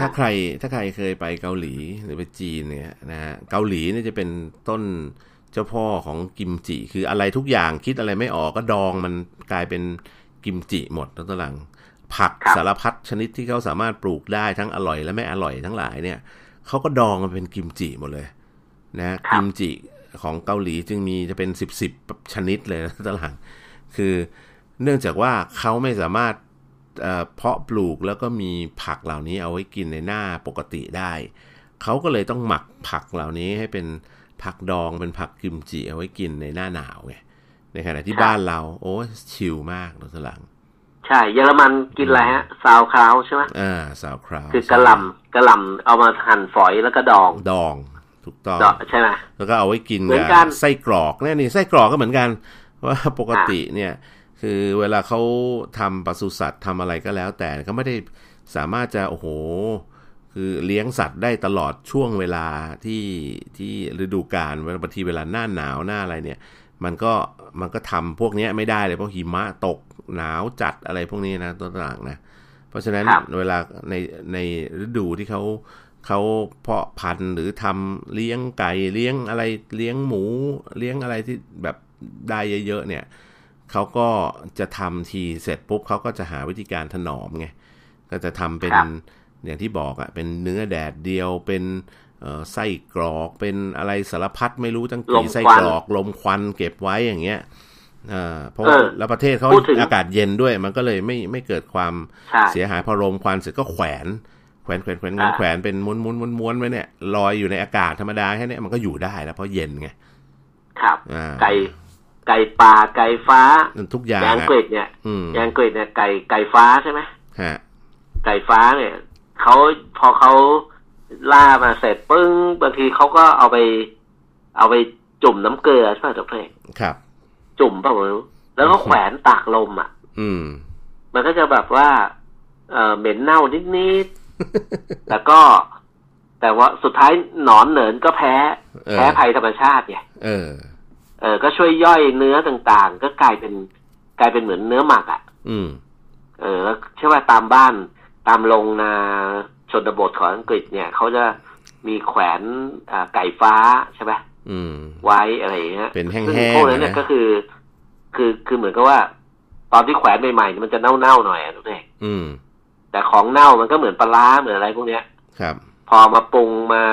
ถ้าใครถ้าใครเคยไปเกาหลีหรือไปจีนเนี่ยนะฮะเกาหลีเนี่ยจะเป็นต้นเจ้าพ่อของกิมจิ คืออะไรทุกอย่างคิดอะไรไม่ออกก็ดองมันกลายเป็น กิมจิหมดแล้วตอนหลัง ผักครับสารพัดชนิดที่เขาสามารถปลูกได้ทั้งอร่อยและไม่อร่อยทั้งหลายเนี่ยเขาก็ดองมันเป็นกิมจิหมดเลยนะกิมจิของเกาหลีจึงมีจะเป็นสิบสิบชนิดเลยนะตอนหลังคือเนื่องจากว่าเขาไม่สามารถเอ่อเพาะปลูกแล้วก็มีผักเหล่านี้เอาไว้กินในหน้าปกติได้ เขาก็เลยต้องหมักผักเหล่านี้ให้เป็นผักดองเป็นผักกิมจิเอาไว้กินในหน้าหนาวไง ในขณะที่ครับบ้านเรา โอ้ชิลมากรถหลัง ใช่เยอรมันกินอะไรฮะซาวคราวใช่ไหมอ่าสาวคราวคือกระหล่ำกระหล่ำเอามาหั่นฝอยแล้วก็ดองดองถูกต้องเจาะใช่ไหมแล้วก็เอาไว้กินเหมือนกักันไส้กรอกเนี่ยนี่ไส้กรอกก็เหมือนกัน ว่าปกติเนี่ย คือเวลาเขาทำปศุสัตว์ทำอะไรก็แล้ว แต่เขาไม่ได้สามารถจะโอ้โห คือเลี้ยงสัตว์ได้ตลอดช่วงเวลาที่ที่ฤดูกาลบางทีเวลาหน้าหนาวหน้าอะไรเนี่ย มันก็ มันก็ทำพวกเนี้ยไม่ได้เลยเพราะหิมะตกหนาวจัดอะไรพวกนี้นะตัวต่างๆนะเพราะฉะนั้นครับเวลาในในฤดูที่เขาเขาเพาะพันธุ์หรือทำเลี้ยงไก่เลี้ยงอะไรเลี้ยงหมูเลี้ยงอะไรที่แบบได้เยอะๆเนี่ยเขาก็จะทำทีเสร็จปุ๊บเขาก็จะหาวิธีการถนอมไงก็จะทำเป็นครับอย่างที่บอกอะเป็นเนื้อแดดเดียวเป็นเอ่อ ไส้กรอกเป็นอะไรสารพัดไม่รู้ตั้งลกี่มไส้ควันกรอกลมควันเก็บไว้อย่างเงี้ยอ่าเพราะว่าเออแล้วประเทศเขาพูดถึงอากาศเย็นด้วย มันก็เลยไม่ไม่เกิดความใช่เสียหายพอลมควันเสร็จก็แขวนแขวนแขวนแขวนแขวนอ่าแขวนเป็นม้วนม้วนม้วนม้วนไว้เนี่ยลอยอยู่ในอากาศธรรมดาแค่เนี้ยมันก็อยู่ได้แล้วเพราะเย็นไงครับอ่าไก่ไก่ป่าไก่ฟ้าทุกอย่างอย่างอังอะกฤษเนี่ยอืมอย่างอังกฤษเนี่ยไก่ไก่ฟ้าใช่ไหมฮะไก่ฟ้าเนี่ยเขาพอเขา ล่ามาเสร็จปึ้งบางทีเขาก็เอาไป เอาไปจุ่มน้ำเกลือใช่ไหมทุกเพลงครับ จุ่มเปล่าไม่รู้แล้วก็แขวนตากลมอะ อืม มันก็จะแบบว่า เออเหม็นเน่านิดๆแต่ก็ แต่ว่าสุดท้ายหนอนเหนินก็แพ้เออแพ้ภัยธรรมชาติไงเออ เออ ก็ช่วยย่อยเนื้อต่างๆ ก็กลายเป็นกลายเป็นเหมือนเนื้อหมักอะ อืม เออ แล้วเชื่อว่าตามบ้านตามโรงนา ชนบทของอังกฤษเนี่ยเขาจะมีแขวนอ่าไก่ฟ้าใช่ไหมอืมไว้อะไรอย่างเงี้ยเป็นแห้งๆซึ่พวกนั้นเนี่ยนะก็คือ คือคือเหมือนกับว่า ตอนที่แขวนใหม่ๆเนี่ยมันจะเน่าๆหน่อยอะทุกท่านอืมแต่ของเน่ามันก็เหมือนปลาร้าเหมือนอะไรพวกเนี้ย ครับ พอมาปรุงมา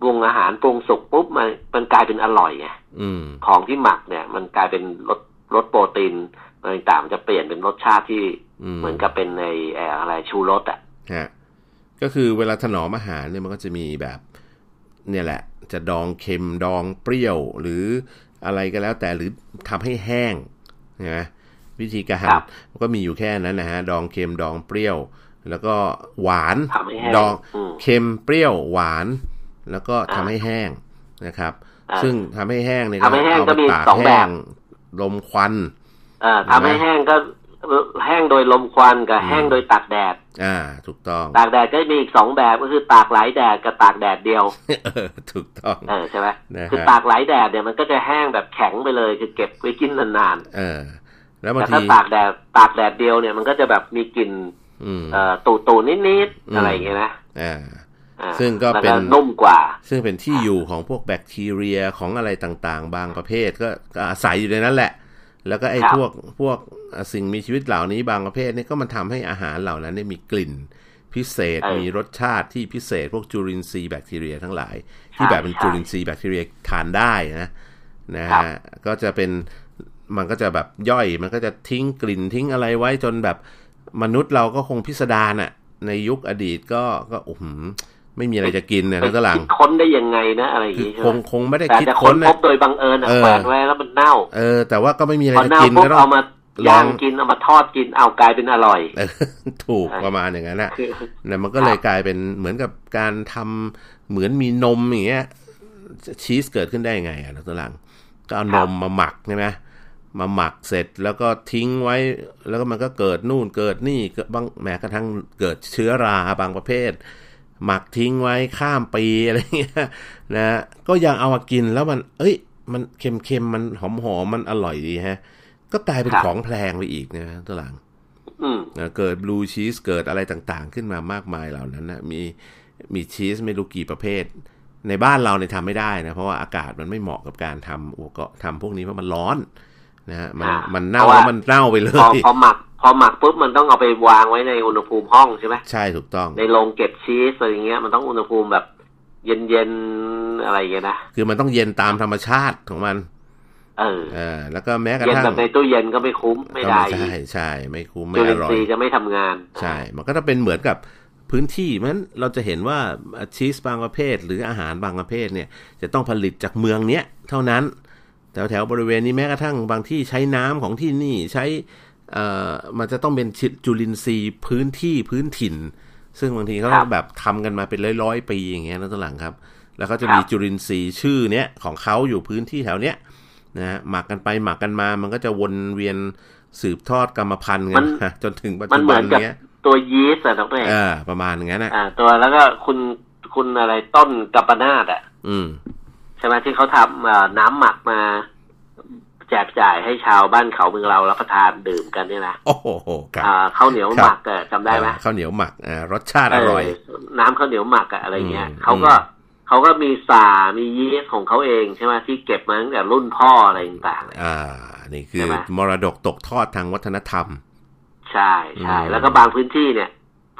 ปรุงอาหารปรุงสุกปุ๊บมันมันกลายเป็นอร่อยไงอืมของที่หมักเนี่ย มันกลายเป็นรสรสโปรตีนอะไรต่างๆมันจะเปลี่ยนเป็นรสชาติที่อืมเหมือนกับเป็นในเอ่ออะไรชูรสอะฮะ ก็คือเวลาถนอมอาหารเนี่ยมันก็จะมีแบบเนี่ยแหละ จะดองเค็มดองเปรี้ยว หรืออะไรก็แล้วแต่หรือทำให้แห้งนะวิธีการครับมันก็มีอยู่แค่นั้นนะฮะดองเค็มดองเปรี้ยว แล้วก็หวานทำให้แห้งดองอืมเค็มเปรี้ยวหวาน แล้วก็ทำอ่าให้แห้งนะครับอ่าซึ่งทำให้แห้งเนี่ยทำให้แห้งเอาก็ไปมีตากสองแบบแห้งลมควันเอ่อทำให้แห้งก็ แห้งโดยลมควันกับอืมแห้งโดยตากแดด อ่า ถูกต้อง ตากแดดก็มีอีกสองแบบก็คือตากหลายแดดกับตากแดดเดียวเออถูกต้อง เออใช่ไหมนะฮะคือตากหลายแดดเนี่ยมันก็จะแห้งแบบแข็งไปเลยคือเก็บไว้กินนานเออ แล้วๆบางแต่ทีถ้าตากแดดตากแดดเดียวเนี่ยมันก็จะแบบมีกลิ่นอืมเอ่อตูตูๆนิดอืมๆอะไรอย่างเงี้ยนะอ่าอ่าซึ่งก็แล้วเป็นนุ่มกว่า ซึ่งเป็นที่อยู่ของพวกแบคทีเรียของอะไรต่างๆ บางประเภทก็ก็อาศัยอยู่ในนั้นแหละ แล้วก็ไอ้ครับพวกพวก สิ่งมีชีวิตเหล่านี้บางประเภทนี่ก็มันทำให้อาหารเหล่านั้นเนี่ยมีกลิ่นพิเศษมีรสชาติที่พิเศษพวกจุลินทรีย์แบคทีเรียทั้งหลาย ที่แบบเป็นจุลินทรีย์แบคทีเรียทานได้นะนะฮะก็จะเป็นมันก็จะแบบย่อยมันก็จะทิ้งกลิ่นทิ้งอะไรไว้จนแบบมนุษย์เราก็คงพิสดารน่ะในยุคอดีตก็ก็โอ้โหไม่มีอะไรจะกินนะแล้วก็หลังคิดค้นได้ยังไงนะอะไรอย่างคืองี้ใช่คไหงมคงไม่ได้แต่คิดจะค้ค้นนพนะบโดยบังเอิญอะเออแขวนไว้แล้วมันเน่า เออแต่ว่าก็ไม่มีอะไรพอจะเน่ากินปุ๊บก็ต้อเอางมาล ย่าองงกินเอามาทอดกินเอากลายเป็นอร่อยเออถูกใช่ประมาณอย่างนั้นนะคือนะมันก็เลยกลายเป็นเหมือนกับการทำเหมือนมีนมอย่างเงี้ยชีสเกิดขึ้นได้ยังไงอะนักตหลังก็เอานมมาหมักใช่ไหมมาหมักเสร็จแล้วก็ทิ้งไว้ แล้วก็มันก็เกิดนู่นเกิดนี่เกิดบางแม้กระทั่งเกิดเชื้อราบางประเภท หมักทิ้งไว้ข้ามปีอะไรเงี้ยนะก็ยังเอามากินแล้วมัน เอ้ย มันเค็มๆมันหอมๆมันอร่อยดีฮะ ก็กลายเป็นครับของแพงไปอีกนะตัวหลังอืมนะเกิดบลูชีสเกิดอะไรต่างๆ ขึ้นมามากมายเหล่านั้นนะมีมีชีสไม่รู้กี่ประเภท ในบ้านเราเนี่ยทำไม่ได้นะ เพราะว่าอากาศมันไม่เหมาะกับการทำอุปกรณ์ทำพวกนี้เพราะมันร้อนนะฮะมันอ่ามัมันเน่าเพราะว่าแล้วมันเน่าไปเลพอยพอหมักพอหมักปุ๊บมันต้องเอาไปวางไว้ในอุณหภูมิห้องใช่ไหมใช่ถูกต้อง ในโรงเก็บชีสอะไรอย่างเงี้ยมันต้องอุณหภูมิแบบ เย็นๆอะไรอย่างเงี้ยนะคือมันต้องเย็นตามธรรมชาติของมัน เออเออแล้วก็แม้กระเย็นทั่งแบบในตู้เย็นก็ไม่คุ้มไม่ก็ได้ใช่ใช่ไม่คุ้มไม่จุอลินร่อทยรีย์จะไม่ทำงาน ใช่ มันก็จะเป็นเหมือนกับพื้นที่มันเราจะเห็นว่าชีสบางประเภท หรืออาหารบางประเภทเนี่ย จะต้องผลิตจากเมืองเนี้ยเท่านั้นแถวแถวบริเวณนี้แม้กระทั่งบางที่ใช้น้ำของที่นี่ใช้เอ่อมันจะต้องเป็นจุลินทรีย์พื้นที่พื้นถิ่น ซึ่งบางทีเขาครับแบบทำกันมาเป็นร้อยๆปีอย่างเงี้ยนะตัวหลังครับ แล้วก็จะครับมีจุลินทรีย์ชื่อเนี้ยของเขาอยู่พื้นที่แถวเนี้ย นะฮะหมักกันไปหมักกันมา มันก็จะวนเวียนสืบทอดกรรมพันธุ์กันมาจนถึงปัจมันจุเหบัมืนอนกับเนี้ยตัวยีสต์อะน้องเอกเออประมาณอย่างนั้นอะอ่าตัวแล้วก็คุณคุณอะไรต้นกัปปนาดอะอืมใช่ไหมที่เขาทำเอ่อน้ำหมักมา แจกจ่ายให้ชาวบ้านเขาเมืองเรารับประทานดื่มกันเนี่ยนะโอ้โหครับอ่าข้าวเหนียวครับหมักอะจำได้ไหมข้าวเหนียวหมักอ่ารสชาติอร่อยเน้ำข้าวเหนียวหมักอะอะไรเงี้ยอืมเขาก็ เขาก็มีสามียีสต์ของเขาเองใช่ไหมที่เก็บมาตั้งแต่รุ่นพ่ออะไรต่างๆอ่า นี่คือใช่ไหมมรดกตกทอดทางวัฒนธรรม ใช่ใช่อืมแล้วก็บางพื้นที่เนี่ย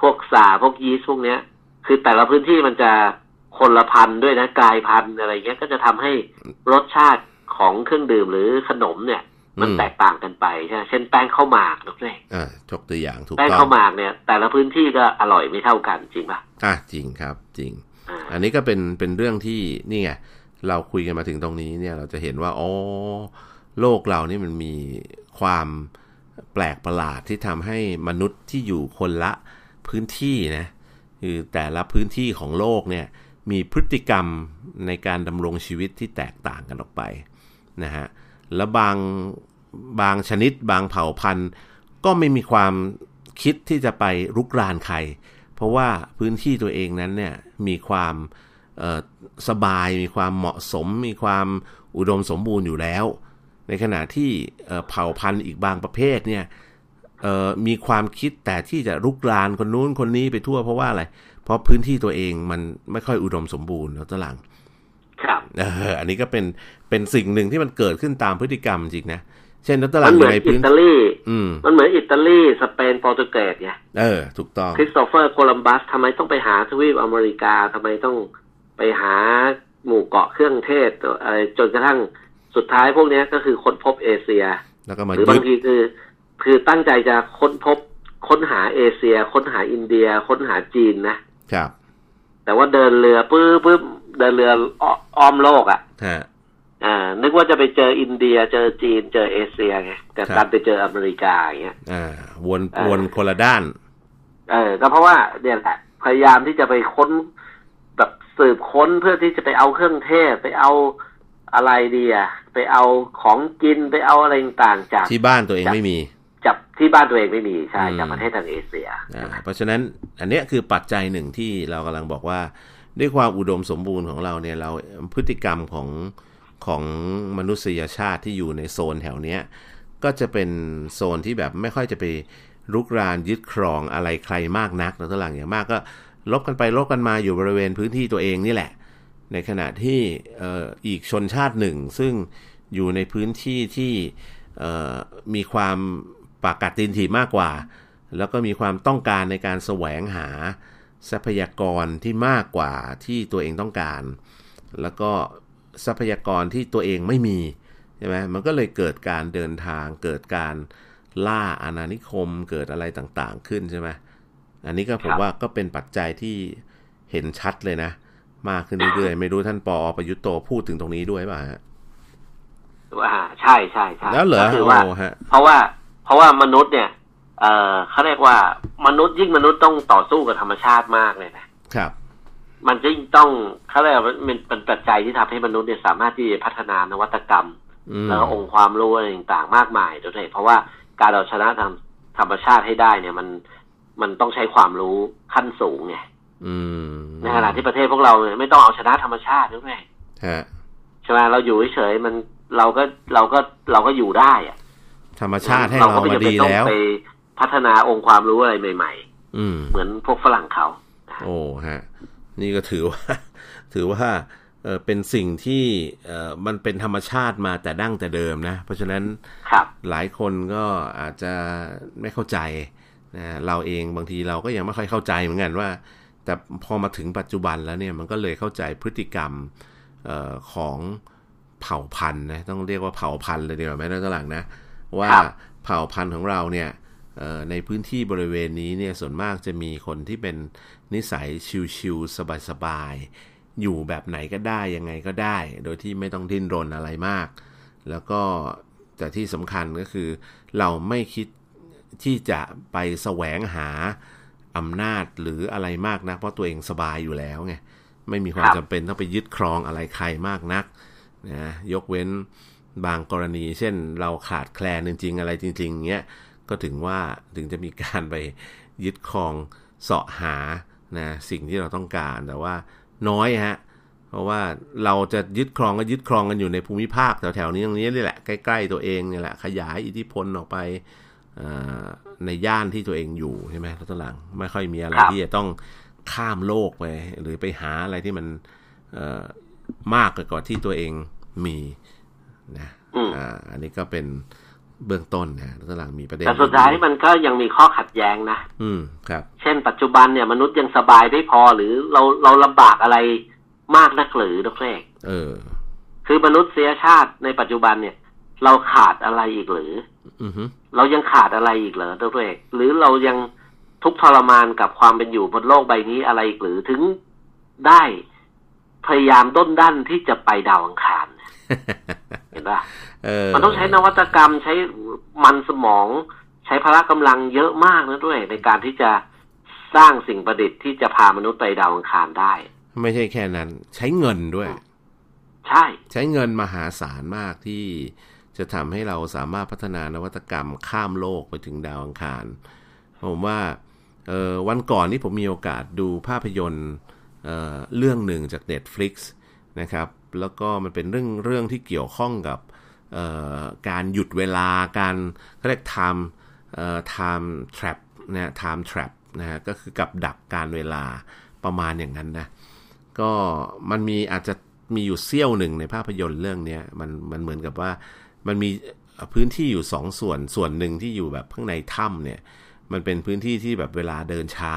พวกสาพวกยีสต์พวกเนี้ย คือแต่ละพื้นที่มันจะคนละพันธุ์ด้วยนะกลายพันธุ์อะไรเงี้ยก็จะทำให้รสชาติของเครื่องดื่มหรือขนมเนี่ย มันอืมแตกต่างกันไปใช่ไหมเช่นแป้งข้าวหมากนะเพื่อนอ่าจกตัวอย่างถูกแป้งต้อข้างวหมากเนี่ย แต่ละพื้นที่ก็อร่อยไม่เท่ากันจริงปะอะจริงครับจริงอ่า อันนี้ก็เป็นเป็นเรื่องที่นี่ไงเราคุยกันมาถึงตรงนี้เนี่ยเราจะเห็นว่าอ๋อโลกเรานี่มันมีความแปลกประหลาดที่ทำให้มนุษย์ที่อยู่คนละพื้นที่นะคือแต่ละพื้นที่ของโลกเนี่ยมีพฤติกรรมในการดำรงชีวิตที่แตกต่างกันออกไปนะฮะแล้วบางบางชนิดบางเผ่าพันธุ์ ก็ไม่มีความคิดที่จะไปรุกรานใคร เพราะว่าพื้นที่ตัวเองนั้นเนี่ยมีความเอ่อสบายมีความเหมาะสม มีความอุดมสมบูรณ์อยู่แล้ว ในขณะที่เอ่อเผ่าพันธุ์อีกบางประเภทเนี่ยเอ่อมีความคิดแต่ที่จะรุกรานคนนู้นคนนี้ไปทั่วเพราะว่าอะไร เพราะพื้นที่ตัวเองมันไม่ค่อยอุดมสมบูรณ์แล้วตวหลังครับเอออันนี้ก็เป็นเป็นสิ่งหนึ่งที่มันเกิดขึ้นตามพฤติกรรมจริงนะเช่นแล้วตวหลัมันงเหอมือนยู่ในอิพื้นตาลีอืมมันเหมือนอิตาลี สเปนโปรตุเกสไงเออ ถูกต้องคริสโตเฟอร์โคลัมบัสทำไมต้องไปหาทวีปอเมริกาทำไมต้องไปหาหมู่เกาะเครื่องเทศอะไรจนกระทั่งสุดท้ายพวกเนี้ยก็คือค้นพบเอเชียแล้วก็มาหรือยึบาดงทีคือ คือตั้งใจจะค้นพบค้นหาเอเชีย ค้นหาอินเดีย ค้นหาจีนนะครับ แต่ว่าเดินเรือปื้อปื้อเดินเรืออ้ออ้อมโลกอะ่ะฮะ อ่า นึกว่าจะไปเจออินเดีย เจอจีน เจอเอเชียไง แต่ครับดันไปเจออเมริกาอย่างเงี้ย อ่า วนเออวนคนละด้าน เออ ก็เพราะว่าเนี่ยแหละ พยายามที่จะไปค้นแบบสืบค้นเพื่อที่จะไปเอาเครื่องเทศ ไปเอาอะไรดีอะไปเอาของกิน ไปเอาอะไรต่างๆจาก ที่บ้านตัวเองไม่มีจากที่บ้านตัวเองไม่มี ใช่อืมจากประเทศทางเอเชีย อ่า เพราะฉะนั้นอันเนี้ยคือปัจจัยหนึ่งที่เรากำลังบอกว่า ด้วยความอุดมสมบูรณ์ของเราเนี่ย เราพฤติกรรมของ ของมนุษยชาติที่อยู่ในโซนแถวเนี้ยก็จะเป็นโซนที่แบบไม่ค่อยจะไปรุกรานยึดครองอะไรใครมากนักนะตัวหลังอย่างมากก็ลบกันไปลบกันมาอยู่บริเวณพื้นที่ตัวเองนี่แหละ ในขณะที่อ,อีกชนชาติหนึ่ง ซึ่งอยู่ในพื้นที่ที่มีความปากกัดตีนถีมากกว่า แล้วก็มีความต้องการในการแสวงหาทรัพยากรที่มากกว่าที่ตัวเองต้องการ แล้วก็ ทรัพยากรที่ตัวเองไม่มีใช่ไหมมันก็เลยเกิดการเดินทาง เกิดการล่าอาณานิคม เกิดอะไรต่างๆ ขึ้นใช่ไหมอันนี้ก็ผมครับว่าก็เป็นปัจจัยที่เห็นชัดเลยนะ มากขึ้นเรื่อยๆ ไม่รู้ท่านปอประยุทธ์โตพูดถึงตรงนี้ด้วยป่ะฮะว่าใช่ใช่ใช่แล้วเหรอก็คือว่าโอ้ฮะเพราะว่า เพราะว่ามนุษย์เนี่ย เอ่อเขาเรียกว่ามนุษย์ยิ่งมนุษย์ต้องต่อสู้กับธรรมชาติมากเลยนะครับ มันจะยิ่งต้องเขาเรียกว่ามันเป็นปัจจัยที่ทำให้มนุษย์เนี่ยสามารถที่จะพัฒนานวัตกรรมอืมแล้วก็องค์ความรู้อะไรต่างๆ มากมายโดยเฉพาะเพราะว่าการเอาชนะทางธรรมชาติให้ได้เนี่ยมันมันต้องใช้ความรู้ขั้นสูงไงอืมในขณะที่ประเทศพวกเราเนี่ยไม่ต้องเอาชนะธรรมชาติด้วยไงฮะใช่ไหมเราอยู่เฉยๆมันเราก็เราก็เราก็อยู่ได้อะธรรมชาติให้เราก็ไม่มาจำเป็นดีต้องแล้วไปพัฒนาองค์ความรู้อะไรใหม่อืมๆเหมือนพวกฝรั่งเขา โอ้ฮะ นี่ก็ถือว่าถือว่าเออเป็นสิ่งที่เออมันเป็นธรรมชาติมาแต่ดั้งแต่เดิมนะ เพราะฉะนั้นครับหลายคนก็อาจจะไม่เข้าใจนะเราเองบางทีเราก็ยังไม่ค่อยเข้าใจเหมือนกันว่า แต่พอมาถึงปัจจุบันแล้วเนี่ยมันก็เลยเข้าใจพฤติกรรมเออของเผ่าพันธุ์นะต้องเรียกว่าเผ่าพันธุ์เลยดีกว่าไหมนะตหลังนะว่าครับเผ่าพันธุ์ของเราเนี่ยเอ่อในพื้นที่บริเวณนี้เนี่ยส่วนมากจะมีคนที่เป็น นิสัยชิวๆสบายๆอยู่แบบไหนก็ได้ยังไงก็ได้ โดยที่ไม่ต้องดิ้นรนอะไรมาก แล้วก็แต่ที่สำคัญก็คือ เราไม่คิดที่จะไปแสวงหาอำนาจหรืออะไรมากนัก เพราะตัวเองสบายอยู่แล้วไงไม่มีความครับจำเป็นต้องไปยึดครองอะไรใครมากนักนะยกเว้นบางกรณี เช่นเราขาดแคลนจริง ๆ อะไรจริง ๆเงี้ยก็ถึงว่าถึงจะมีการไปยึดครองเสาะหา นะสิ่งที่เราต้องการแต่ว่าน้อยฮะเพราะว่าเราจะยึดครองก็ยึดครองกันอยู่ในภูมิภาคแถวๆนี้ตรงนี้นี่แหละใกล้ๆตัวเองนี่แหละขยายอิทธิพลออกไปเอ่อในย่านที่ตัวเองอยู่ใช่ไหมรัตหลังไม่ค่อยมีอะไรครับที่จะต้องข้ามโลกไปหรือไปหาอะไรที่มันเอ่อมากกว่าที่ตัวเองมีนะอืมอ่าอันนี้ก็เป็น เบื้องต้นนะรัตหลังมีประเด็นแต่สุดท้ายมันก็ยังมีข้อขัดแย้งนะอืมครับ เช่น ปัจจุบันเนี่ยมนุษย์ยังสบายไม่พอหรือเราเราลำบากอะไรมากนักหรือดรเอกเออ คือมนุษยชาติในปัจจุบันเนี่ย เราขาดอะไรอีกหรืออือฮึเรายังขาดอะไรอีกเหรอดรเอกหรือเรายังทุกข์ทรมานกับความเป็นอยู่บนโลกใบนี้อะไรอีกหรือถึงได้พยายามด้นดั้นที่จะไปดาวอังคารเนี่ยเห็นปะเออมันต้องใช้นวัตกรรมใช้มันสมอง ใช้พละกำลังเยอะมากนะด้วย ในการที่จะสร้างสิ่งประดิษฐ์ที่จะพามนุษย์ไปดาวอังคารได้ ไม่ใช่แค่นั้น ใช้เงินด้วย ใช่ ใช้เงินมหาศาลมากที่จะทำให้เราสามารถพัฒนานวัตกรรมข้ามโลกไปถึงดาวอังคาร ผมว่าเอ่อวันก่อนที่ผมมีโอกาสดูภาพยนตร์เอ่อเรื่องหนึ่งจาก Netflix นะครับ แล้วก็มันเป็นเรื่องเรื่องที่เกี่ยวข้องกับการหยุดเวลาการเรียก time time trap นะ time trap นะฮะก็คือกับดักการเวลาประมาณอย่างนั้นนะก็มันมีอาจจะมีอยู่เสี้ยวหนึ่งในภาพยนตร์เรื่องนี้มันมันเหมือนกับว่ามันมีพื้นที่อยู่สองส่วนส่วนหนึ่งที่อยู่แบบข้างในถ้ำเนี่ยมันเป็นพื้นที่ที่แบบเวลาเดินช้า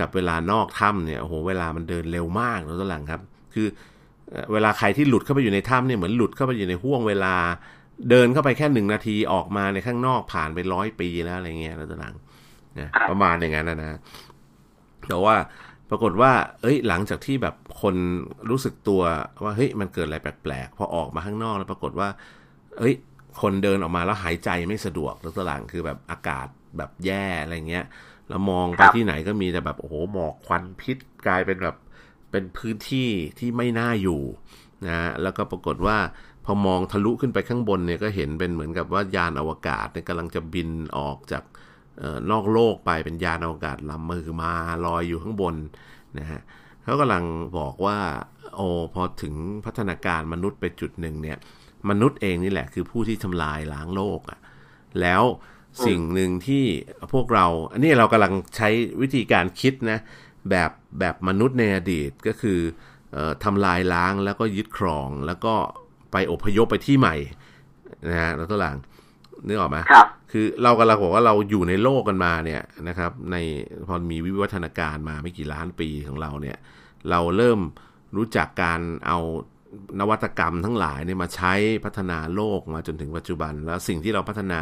กับเวลานอกถ้ำเนี่ยโอ้โหเวลามันเดินเร็วมากแล้วตอนหลังครับ คือ เอ่อเวลาใครที่หลุดเข้าไปอยู่ในถ้ำเนี่ยเหมือนหลุดเข้าไปอยู่ในห่วงเวลา เดินเข้าไปแค่หนึ่งนาทีออกมาในข้างนอกผ่านไปร้อยปีแล้วอะไรเงี้ยแล้วตอนหลังนะครับประมาณอย่างนั้นนะนะแต่ว่าปรากฏว่า เอ้ย หลังจากที่แบบคนรู้สึกตัวว่า เฮ้ย มันเกิดอะไรแปลกๆ พอออกมาข้างนอกแล้วปรากฏว่า เอ้ย คนเดินออกมาแล้วหายใจไม่สะดวกแล้วตอนหลังคือแบบอากาศแบบแย่อะไรเงี้ย แล้วมองไปครับที่ไหนก็มีแต่แบบ โอ้โห หมอกควันพิษกลายเป็นแบบ เป็นพื้นที่ที่ไม่น่าอยู่นะแล้วก็ปรากฏว่าพอมองทะลุขึ้นไปข้างบนเนี่ยก็เห็นเป็นเหมือนกับว่ายานอวกาศเนี่ยกำลังจะบินออกจากออนอกโลกไปเป็นยานอวกาศลำมือมาลอยอยู่ข้างบนนะฮะเขากำลังบอกว่าโอ้พอถึงพัฒนาการมนุษย์ไปจุดหนึ่งเนี่ยมนุษย์เองนี่แหละคือผู้ที่ทำลายล้างโลกอะ่ะแล้วสิ่งหนึ่งที่พวกเรา อันนี้เรากำลังใช้วิธีการคิดนะ แบบแบบมนุษย์ในอดีตก็คือเออทำลายล้างแล้วก็ยึดครอง แล้วก็ไปอพยพไปที่ใหม่นะฮะแล้วตัวหลังนึกออกไหมครับคือเรากำลังบอกว่าเราอยู่ในโลกกันมาเนี่ยนะครับ ในพอมีวิวัฒนาการมาไม่กี่ล้านปีของเราเนี่ย เราเริ่มรู้จักการเอานวัตกรรมทั้งหลายเนี่ยมาใช้พัฒนาโลกมาจนถึงปัจจุบัน แล้วสิ่งที่เราพัฒนา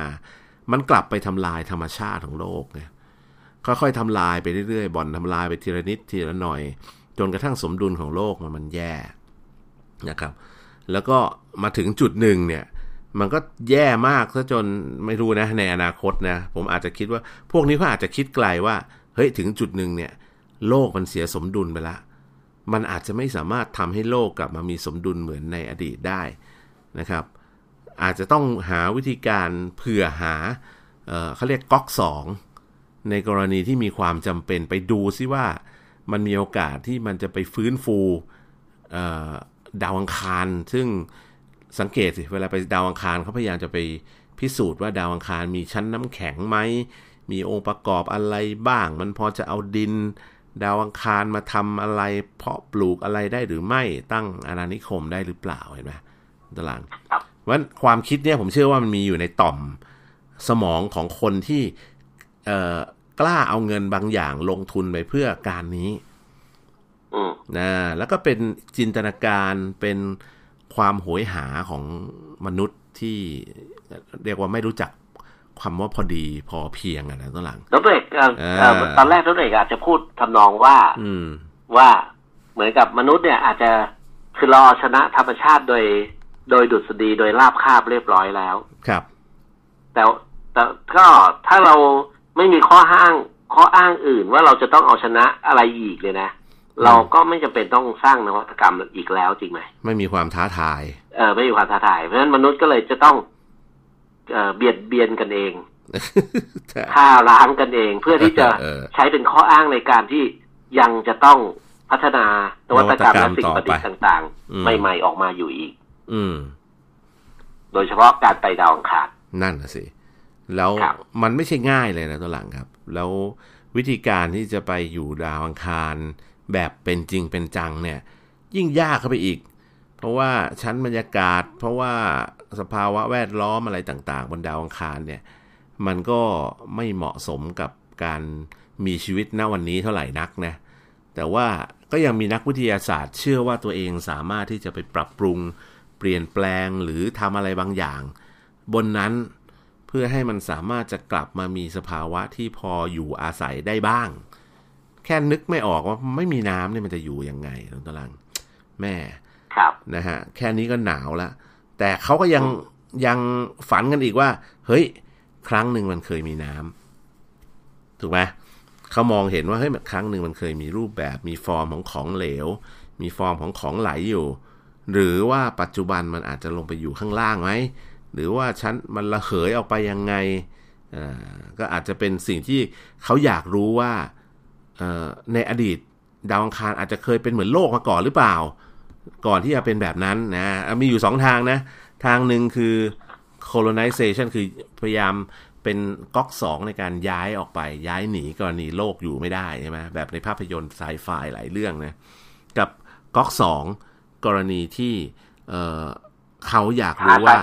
มันกลับไปทำลายธรรมชาติของโลกไง ค่อยๆทำลายไปเรื่อยๆบ่อนทำลายไปทีละนิดทีละหน่อย จนกระทั่งสมดุลของโลกมันมันแย่นะครับ แล้วก็มาถึงจุดหนึ่งเนี่ย มันก็แย่มากซะจนไม่รู้นะในอนาคตนะ ผมอาจจะคิดว่า พวกนี้เขาอาจจะคิดไกลว่าเฮ้ยถึงจุดหนึ่งเนี่ย โลกมันเสียสมดุลไปละมันอาจจะไม่สามารถทำให้โลกกลับมามีสมดุลเหมือนในอดีตได้นะครับ อาจจะต้องหาวิธีการเผื่อหาเออเขาเรียกก๊อกสอง ในกรณีที่มีความจำเป็นไปดูซิว่ามันมีโอกาสที่มันจะไปฟื้นฟูเอ่อดาวอังคาร ซึ่งสังเกตสิเวลาไปดาวอังคารเขาพยายามจะไปพิสูจน์ว่าดาวอังคารมีชั้นน้ำแข็งไหม มีองค์ประกอบอะไรบ้าง มันพอจะเอาดิน ดาวอังคารมาทำอะไร เพาะปลูกอะไรได้หรือไม่ตั้งอาณานิคมได้หรือเปล่าเห็นไหมตารางครับเพราะฉะนั้นความคิดเนี่ยผมเชื่อว่ามันมีอยู่ในต่อมสมองของคนที่เอ่อ กล้าเอาเงินบางอย่างลงทุนไปเพื่อการนี้อืมนะแล้วก็เป็นจินตนาการเป็นความโหยหาของมนุษย์ที่เรียกว่าไม่รู้จักความว่าพอดีพอเพียงอะนะตัวหลังดรเอกเอ่อเอ่อเออตอนแรกดรเอกอาจจะพูดทำนองว่า อืม ว่าเหมือนกับมนุษย์เนี่ย อาจจะคือรอชนะธรรมชาติโดย โดยดุษฎีโดยราบคาบเรียบร้อยแล้ว ครับ แต่แต่ก็ถ้าเรา ไม่มีข้ออ้าง ข้ออ้างอื่นว่าเราจะต้องเอาชนะอะไรอีกเลยนะ เราก็ไม่จำเป็นต้องสร้างนวัตกรรมอีกแล้วจริงไหมไม่มีความท้าทาย เออไม่มีความท้าทาย เพราะฉะนั้นมนุษย์ก็เลยจะต้องเอ่อเบียดเบียนกันเองฆ่าล้างกันเองเพื่อที่จะเออใช้เป็นข้ออ้างในการที่ยังจะต้องพัฒนานวัตกรรมและสิ่งประดิษฐ์ต่างอืมๆใหม่ ๆ ออกมาอยู่อีก อืมโดยเฉพาะการไปดาวอังคารนั่นนะสิ แล้วครับมันไม่ใช่ง่ายเลยนะตัวหลังครับ แล้ววิธีการที่จะไปอยู่ดาวอังคารแบบเป็นจริงเป็นจังเนี่ย ยิ่งยากเข้าไปอีก เพราะว่าชั้นบรรยากาศ เพราะว่าสภาวะแวดล้อมอะไรต่างๆ บนดาวอังคารเนี่ย มันก็ไม่เหมาะสมกับการมีชีวิตณวันนี้เท่าไหร่นักนะ แต่ว่าก็ยังมีนักวิทยาศาสตร์ เชื่อว่าตัวเองสามารถที่จะไปปรับปรุง เปลี่ยนแปลงหรือทำอะไรบางอย่าง บนนั้นเพื่อให้มันสามารถจะกลับมามีสภาวะที่พออยู่อาศัยได้บ้าง แค่นึกไม่ออกว่าไม่มีน้ำเนี่ยมันจะอยู่ยังไงตารางแม่ครับนะฮะแค่นี้ก็หนาวแล้วแต่เขาก็ยังยังฝันกันอีกว่า เฮ้ย ครั้งหนึ่งมันเคยมีน้ำถูกไหมเขามองเห็นว่าเฮ้ยครั้งหนึ่งมันเคยมีรูปแบบ มีฟอร์มของของเหลว มีฟอร์มของของไหลอยู่ หรือว่าปัจจุบันมันอาจจะลงไปอยู่ข้างล่างไหม หรือว่าชั้นมันระเหยออกไปยังไงก็อาจจะเป็นสิ่งที่เขาอยากรู้ว่าในอดีตดาวอังคารอาจจะเคยเป็นเหมือนโลกมาก่อนหรือเปล่า ก่อนที่จะเป็นแบบนั้นนะมีอยู่สองทางนะ ทางหนึ่งคือ colonization คือพยายามเป็นก๊อกสองในการย้ายออกไปย้ายหนีกรณีโลกอยู่ไม่ได้ใช่ไหมแบบในภาพยนตร์ไซไฟหลายเรื่องนะกับก๊อกสองกรณีที่เเขาอยากรู้ว่าา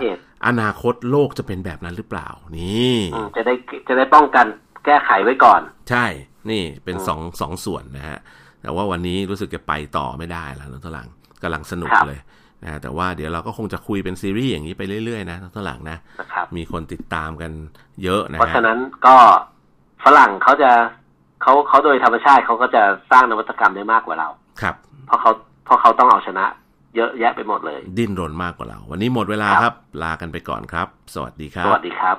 อนาคตโลกจะเป็นแบบนั้นหรือเปล่า นี่อืมจะได้จะได้ป้องกันแก้ไขไว้ก่อน ใช่ นี่เป็นสองสองส่วนนะฮะ แต่ว่าวันนี้รู้สึกจะไปต่อไม่ได้แล้วนะทลังกำลังสนุกครับเลยนะแต่ว่าเดี๋ยวเราก็คงจะคุยเป็นซีรีส์อย่างนี้ไปเรื่อยๆนะตอนหลังนะนะครับมีคนติดตามกันเยอะนะเพราะฮะฉะนั้นก็ฝรั่งเขาจะเขาเขาโดยธรรมชาติเขาก็จะสร้างนวัตกรรมได้มากกว่าเรา ครับ เพราะเขาเพราะเขาต้องเอาชนะ เยอะแยะไปหมดเลย ดิ้นรนมากกว่าเรา วันนี้หมดเวลาครับ ลากันไปก่อนครับ สวัสดีครับ สวัสดีครับ